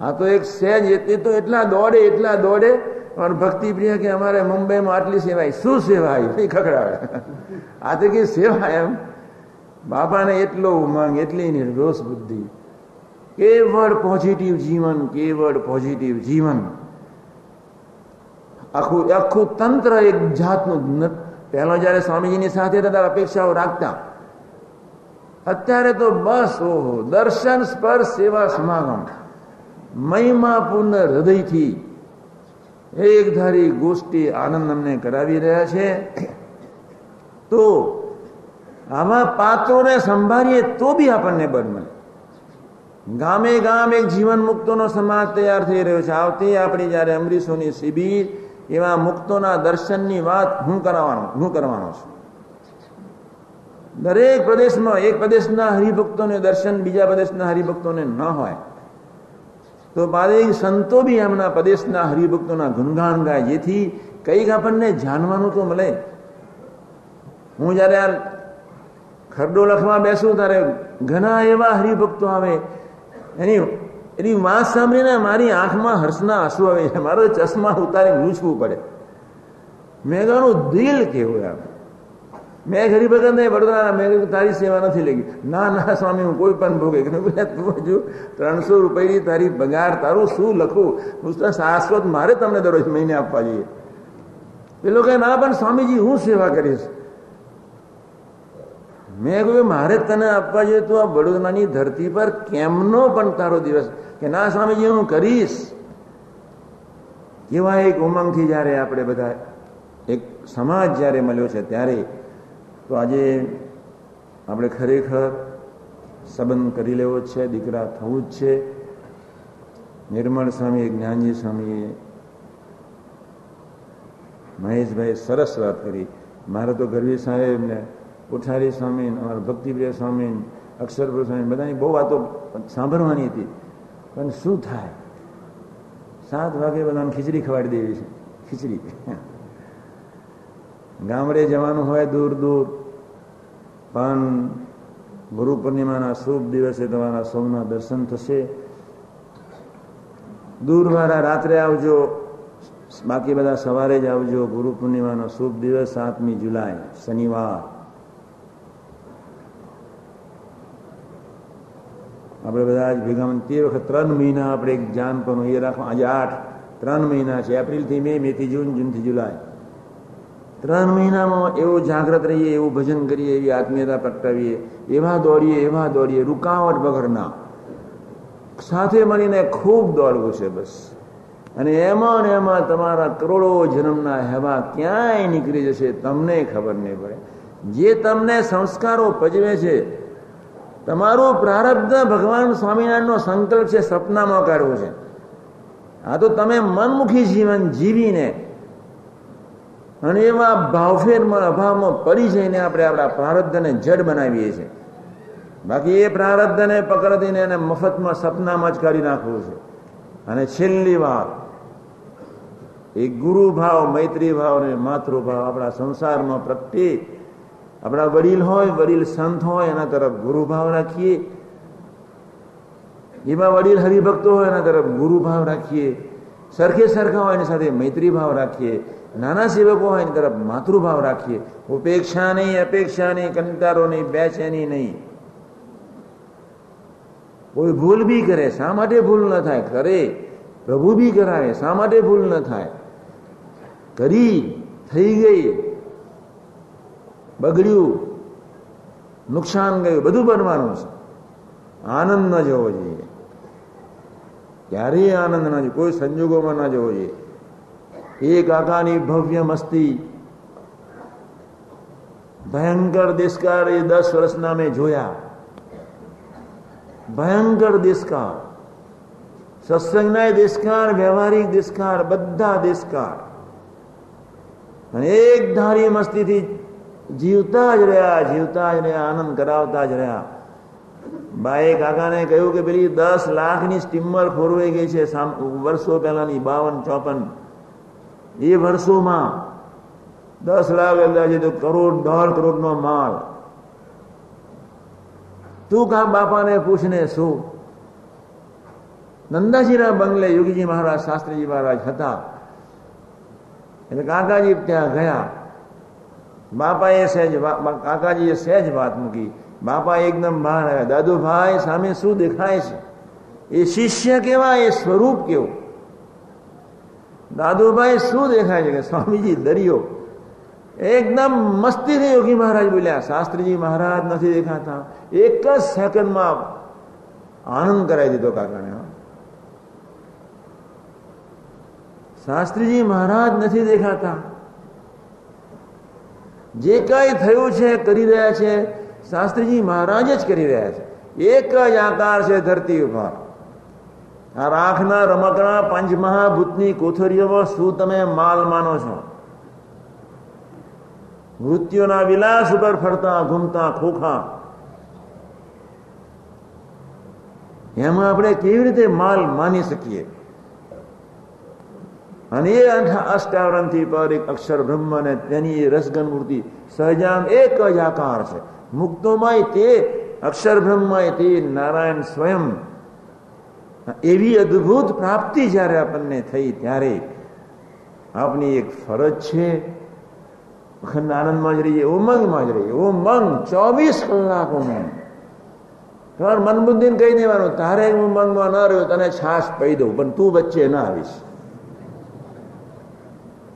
B: આ તો એક સહેજ એ તો એટલા દોડે એટલા દોડે, પણ ભક્તિ પ્રિય કે અમારે મુંબઈમાં આટલી સેવાય. શું સેવાય? એ ખખડાવે. આ તો કે સેવા એમ. બાપાને એટલો ઉમંગ, એટલી નિર્દોષ બુદ્ધિ. કેવળ પોઝિટિવ જીવન, કેવળ પોઝિટિવ જીવન. આખું આખું તંત્ર એક જાતનું પહેલા જયારે સ્વામીજીની સાથે હતા, ત્યારે અપેક્ષાઓ રાખતા. અત્યારે તો બસ, ઓહો, દર્શન, સ્પર્શ, સેવા, સમાગમ. મહિમા પૂર્ણ હૃદયથી એક ધારી ગોષ્ઠી આનંદ અમને કરાવી રહ્યા છે. તો આવા પાત્રોને સંભાળીએ તો બી આપણને બળ મળે. ગામે ગામ એક જીવન મુક્તોનો સમાજ તૈયાર થઈ રહ્યો છે. આવતી આપણી જયારે અમરીશોની શિબિર એવા મુક્તોના દર્શનની વાત હું કરાવવાનો, હું કરવાનો છું. દરેક પ્રદેશમાં, એક પ્રદેશના હરિભક્તોને દર્શન, બીજા પ્રદેશના હરિભક્તોને ન હોય, તો પાદે સંતો બી એમના પ્રદેશના હરિભક્તોના ગુણગાન ગાય, જેથી કંઈક આપણને જાણવાનું તો મળે. હું જ્યારે આ ખરડો લખવા બેસું, ત્યારે ઘણા એવા હરિભક્તો આવે, એની એની વાત સાંભળીને મારી આંખમાં હર્ષના આંસુ આવે છે. મારો ચશ્મા ઉતારી મૂછવું પડે. મેં કહ્યું દિલ કેવું આમ? મેં ગરીબ ને વડોદરા મેં તારી સેવા નથી લઈ ના ના, સ્વામી, હું કોઈ પણ ભોગે. તું હજુ ત્રણસો રૂપિયાની તારી પગાર તારું શું લખું? શાશ્વત, મારે તમને દરરોજ મહિને આપવા જોઈએ. પેલો કે ના, પણ સ્વામીજી, હું સેવા કરીશ. મેં કહ્યું મારે તને આપવા જોઈએ તો આ વડોદરાની ધરતી પર કેમનો પણ તારો દિવસ કે ના સ્વામીજી, હું કરીશ. કેવા એક ઉમંગથી જ્યારે આપણે બધા એક સમાજ જ્યારે મળ્યો છે ત્યારે, તો આજે આપણે ખરેખર સંબંધ કરી લેવો છે, દીકરા થવું જ છે. નિર્મળ સ્વામી જ્ઞાનજી સ્વામીએ મહેશભાઈ સરસ વાત કરી. મારે તો ગરવી સાહેબ ને ઉઠારી સ્વામી અમારા ભક્તિપ્રિય સ્વામી અક્ષરપુર સ્વામી બધાની બહુ વાતો સાંભળવાની હતી. પણ શું થાય? સાત વાગે બધાને ખીચડી ખવાડી દેવી છે. ખીચડી. ગામડે જવાનું હોય દૂર દૂર, પણ ગુરુ પૂર્ણિમાના શુભ દિવસે તમારા સોમના દર્શન થશે. દૂરવાળા રાત્રે આવજો, બાકી બધા સવારે જ આવજો. ગુરુ પૂર્ણિમાનો શુભ દિવસ, સાતમી જુલાઈ, શનિવાર. આપણે બધા જ ભેગા તે વખત ત્રણ મહિના આપણે એક જાન પણ એ રાખવા આજે આઠ, ત્રણ મહિના છે. એપ્રિલથી મે, મેથી જૂન, જૂનથી જુલાઈ. ત્રણ મહિનામાં એવું જાગ્રત રહીએ, એવું ભજન કરીએ, એવી આત્મીયતા પ્રગટાવીએ, એવા દોડીએ એવા દોડીએ, રૂકાવટ વગરના સાથે મળીને ખૂબ દોડવું છે બસ. અને એમાં ને એમાં તમારા કરોડો જન્મના હેવા ક્યાંય નીકળી જશે તમને ખબર નહીં પડે. જે તમને સંસ્કારો પજવે છે તમારું પ્રારબ્ધ ભગવાન સ્વામિનારાયણનો સંકલ્પ છે, સપનામાં કરવો છે. આ તો તમે મનમુખી જીવન જીવીને અને એવા ભાવફેરમાં, અભાવમાં પડી જઈને આપણે આપણા પ્રારબ્ધને જડ બનાવીએ છીએ. બાકી એ પ્રારબ્ધને પકડીને એને મફતમાં સપનામાં જ કરી નાખવું છે. અને છેલ્લી વાત, એ ગુરુ ભાવ મૈત્રી ભાવ અને માતૃભાવ આપણા સંસારમાં પ્રત્યે આપણા વડીલ હોય, વડીલ સંત હોય, એના તરફ ગુરુભાવ રાખીએ. એમાં વડીલ હરિભક્તો હોય, એના તરફ ગુરુભાવ રાખીએ. સરખે સરખા હોય, એની સાથે મૈત્રી રાખીએ. નાના સેવકો હોય, એની તરફ માતૃભાવ રાખીએ. ઉપેક્ષા નહીં, અપેક્ષા નહીં, કંટારો નહીં, બેચેની નહીં. કોઈ ભૂલ બી કરે, શા માટે ભૂલ ન થાય? કરે. પ્રભુ બી કરાવે, શા માટે ભૂલ ન થાય? કરી, થઈ ગઈ. બગડ્યું. નુકસાન ગયું. બધું બનવાનું છે. આનંદ ન જવો જોઈએ. ક્યારેય આનંદ ના જોઈએ. કોઈ સંજોગોમાં ના જવો જોઈએ. એ કાકાની ભવ્ય મસ્તી. ભયંકર દેશકાર એ દસ વર્ષના મેં જોયા. ભયંકર દેશકાર. સત્સંગના દેશકાર, વ્યવહારિક દેશકાર, બધા દેશકાર. અને એક ધારી મસ્તીથી જીવતા જ રહ્યા, જીવતા જ રહ્યા, આનંદ કરાવતા જ રહ્યા. બાએ કાકાને કહ્યું કે પેલી દસ લાખની સ્ટીમર ખોરવાઈ ગઈ છે વર્ષો પહેલાની બાવન, ચોપન. એ વર્ષોમાં દસ લાખ અંદાજે તો કરોડ, દોઢ કરોડ નો માલ. તું કા બાપાને પૂછને શું? નંદાજીના બંગલે યોગીજી મહારાજ શાસ્ત્રીજી મહારાજ હતા. એટલે કાકાજી ત્યાં ગયા. બાપાએ સહેજ કાકાજીએ સહેજ વાત મૂકી. બાપા એકદમ બહાર આવ્યા. દાદુભાઈ, સામે શું દેખાય છે? એ શિષ્ય કેવા એ સ્વરૂપ કેવું? દાદુભાઈ, શું દેખાય છે? કે સ્વામીજી, દરિયો. એકદમ મસ્તીથી યોગી મહારાજ બોલ્યા, શાસ્ત્રીજી મહારાજ નથી દેખાતા. એક જ સેકન્ડમાં આનંદ કરાવી દીધો કાકાને શાસ્ત્રીજી મહારાજ નથી દેખાતા. જે કઈ થયું છે, કરી રહ્યા છે, શાસ્ત્રીજી મહારાજ જ કરી રહ્યા છે. એક જ આકાર છે ધરતી ઉપર. આ રાખના રમકડા પંચમહાભૂતની કોથળીઓમાં શું તમે માલ માનો છો? મૃત્યુના વિલાસ ઉપર ફરતા, ઘૂમતા, ખોખા. એમાં આપણે કેવી રીતે માલ માની શકીએ? અને એ અષ્ટાવરણથી પર એક અક્ષર બ્રહ્મ અને તેની રસગન મૂર્તિ સહજામ એક જ આકાર છે. મુક્તોમાં તે, અક્ષર બ્રહ્માય તે, નારાયણ સ્વયં. એવી અદ્ભુત પ્રાપ્તિ જ્યારે આપણને થઈ ત્યારે આપની એક ફરજ છે. અખંડ આનંદમાં જ રહીએ, ઉમંગમાં જ રહીએ. ઉમંગ ચોવીસ કલાક ઉમંગ તમારે મનબુદ્ધિને કહી દેવાનું, તારે ઉમંગમાં ન રહ્યો, તને છાશ પી દઉં, પણ તું વચ્ચે ના આવીશ.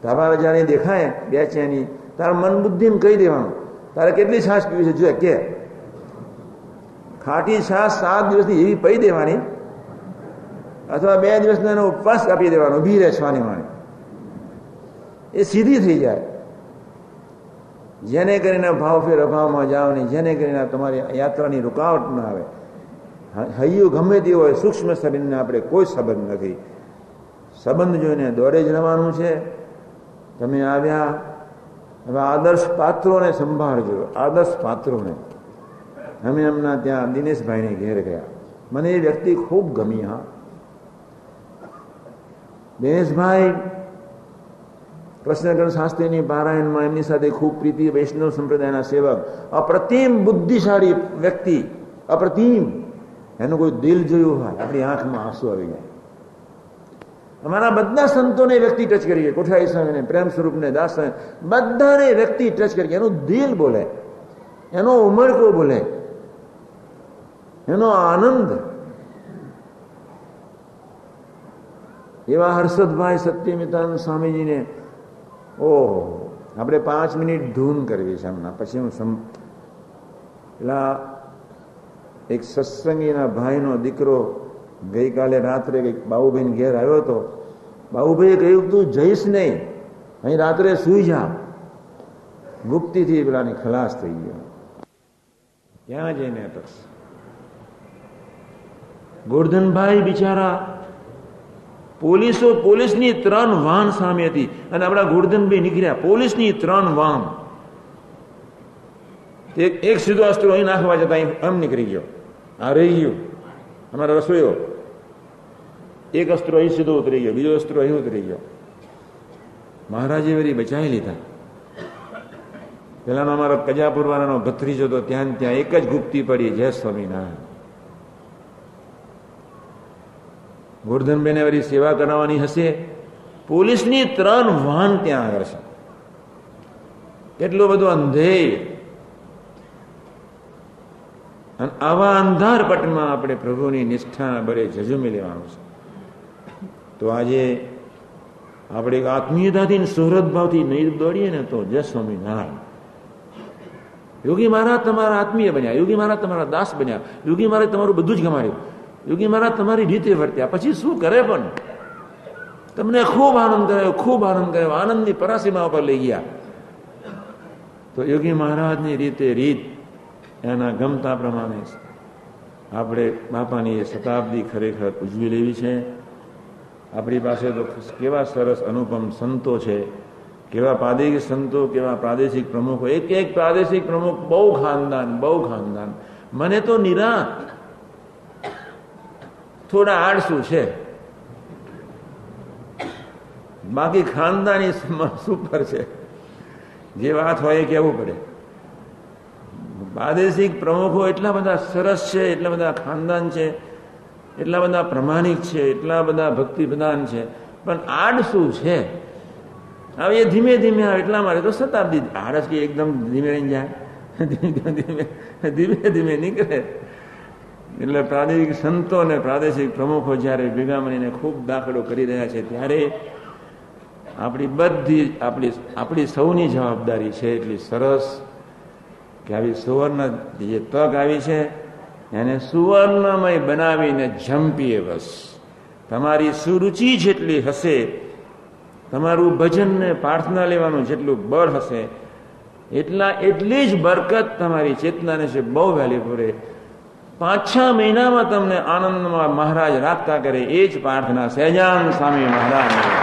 B: તમારે જાણે દેખાય, બે ચેની, તારા મન બુદ્ધિને કહી દેવાનું. તારે કેટલી છાશ પીવી છે? જો કે. ખાટી છાશ સાત દિવસની એવી પી દેવાની, અથવા બે દિવસનો એનો ઉપવાસ આપી દેવાનો ઊભી રહે છવાની માણી એ સીધી થઈ જાય. જેને કરીને ભાવ ફેર અભાવમાં જાઓ નહીં, જેને કરીને તમારી યાત્રાની રૂકાવટ ન આવે. હૈયું ગમે તે હોય, સૂક્ષ્મ સંબંધને આપણે કોઈ સંબંધ નથી. સંબંધ જોઈને દોડે જ રહેવાનું છે. તમે આવ્યા, હવે આદર્શ પાત્રોને સંભાળજો, આદર્શ પાત્રોને. અમે એમના ત્યાં દિનેશભાઈને ઘેર ગયા. મને એ વ્યક્તિ ખૂબ ગમી, હા. દિનેશભાઈ કૃષ્ણગણ શાસ્ત્રીની પારાયણમાં એમની સાથે ખૂબ પ્રીતિ, વૈષ્ણવ સંપ્રદાયના સેવક, અપ્રતિમ બુદ્ધિશાળી વ્યક્તિ, અપ્રતિમ. એનું કોઈ દિલ જોયું હોય, આપણી આંખમાં આંસુ આવી જાય. અમારા બધા સંતોને વ્યક્તિ ટચ કરીએ. કોઠારી સ્વામીને, પ્રેમ સ્વરૂપને દાસ બધાને વ્યક્તિ ટચ કરીએ. એનું દિલ બોલે. એનો ઉમળકો બોલે. એનો આનંદ. એવા હર્ષદભાઈ સત્યમિતાન સ્વામીજીને, ઓહો, આપણે પાંચ મિનિટ ધૂન કરવી છે એમના. પછી હું પેલા એક સત્સંગીના ભાઈનો દીકરો ગઈકાલે રાત્રે કંઈક બાબુભાઈ ઘેર આવ્યો હતો. બાબુભાઈએ કહ્યું, તું જઈશ નહીં. અહીં રાત્રે સુઈ જા. ગુપ્તીથી પેલાની ખલાસ થઈ ગયો ક્યાં જઈને અટકશ ગોરધનભાઈ બિચારા પોલીસો, પોલીસની ત્રણ વાન સામે હતી અને આપણા ગોરધનભાઈ નીકળ્યા. પોલીસની ત્રણ વાન. એક સીધો અસ્ત્રો અહીં નાખવા જતા એમ નીકળી ગયો. આ રહી ગયું. અમારા રસોઈઓ. એક અસ્ત્રો અહીં સીધો ઉતરી ગયો બીજો અસ્ત્રો અહીં ઉતરી ગયો મહારાજે વરી બચાવી લીધા. પેલાનો અમારો કજાપુરવાનો ભત્રીજો તો ત્યાં ત્યાં એક જ ગુપ્તી પડી, જય સ્વામિનારાયણ. ગોરધનબેને વરી સેવા કરાવવાની હશે. પોલીસની ત્રણ વાહન ત્યાં આગળ છે. એટલું બધું અંધેય. અને આવા અંધાર પટમાં આપણે પ્રભુની નિષ્ઠાના બરે જજુમી લેવાનું છે. તો આજે આપણે આત્મીયતાથી સુહૃદ ભાવથી નહીં દોડીએ ને તો જય સ્વામિનારાયણ. યોગી મહારાજ તમારા આત્મીય બન્યા, યોગી મહારાજ તમારા દાસ બન્યા, યોગી મહારાજ તમારું બધું જ ગમાડ્યું. યોગી મહારાજ તમારી રીતે વર્ત્યા. પછી શું કરે પણ? તમને ખૂબ આનંદ કરાયો, ખૂબ આનંદ કરાયો, આનંદની પરાસીમા ઉપર લઈ ગયા. તો યોગી મહારાજની રીતે રીત એના ગમતા પ્રમાણે આપણે બાપાની એ શતાબ્દી ખરેખર ઉજવી લેવી છે. આપણી પાસે તો કેવા સરસ અનુપમ સંતો છે, કેવા પ્રાદેશિક સંતો, કેવા પ્રાદેશિક પ્રમુખો, એક એક પ્રાદેશિક પ્રમુખ બહુ ખાનદાન બહુ ખાનદાન. મને તો નિરાંત થોડા આળસુ છે. બાકી ખાનદાની સુપર છે. જે વાત હોય એ કહેવું પડે. પ્રાદેશિક પ્રમુખો એટલા બધા સરસ છે, એટલા બધા ખાનદાન છે. એટલા બધા પ્રમાણિક છે, એટલા બધા ભક્તિ પ્રધાન છે. પણ આડ શું છે? હવે એ ધીમે ધીમે આવે એટલા માટે તો શતાબ્દી આળસ કે એકદમ ધીમે રહી જાય. ધીમે ધીમે ધીમે નીકળે. એટલે પ્રાદેશિક સંતો અને પ્રાદેશિક પ્રમુખો જ્યારે ભેગા મળીને ખૂબ દાખલો કરી રહ્યા છે, ત્યારે આપણી બધી, આપણી આપણી સૌની જવાબદારી છે એટલી સરસ કે આવી સુવર્ણ જે તક આવી છે એને સુવર્ણમય બનાવીને જંપીએ બસ. તમારી સુરુચિ જેટલી હશે, તમારું ભજન ને પ્રાર્થના લેવાનું જેટલું બળ હશે, એટલા એટલી જ બરકત તમારી ચેતનાને છે, બહુ વહેલી પૂરે પાંચ છ મહિનામાં તમને આનંદમાં મહારાજ રાખતા કરે, એ જ પ્રાર્થના. સહેજાન સ્વામી મહારાજ.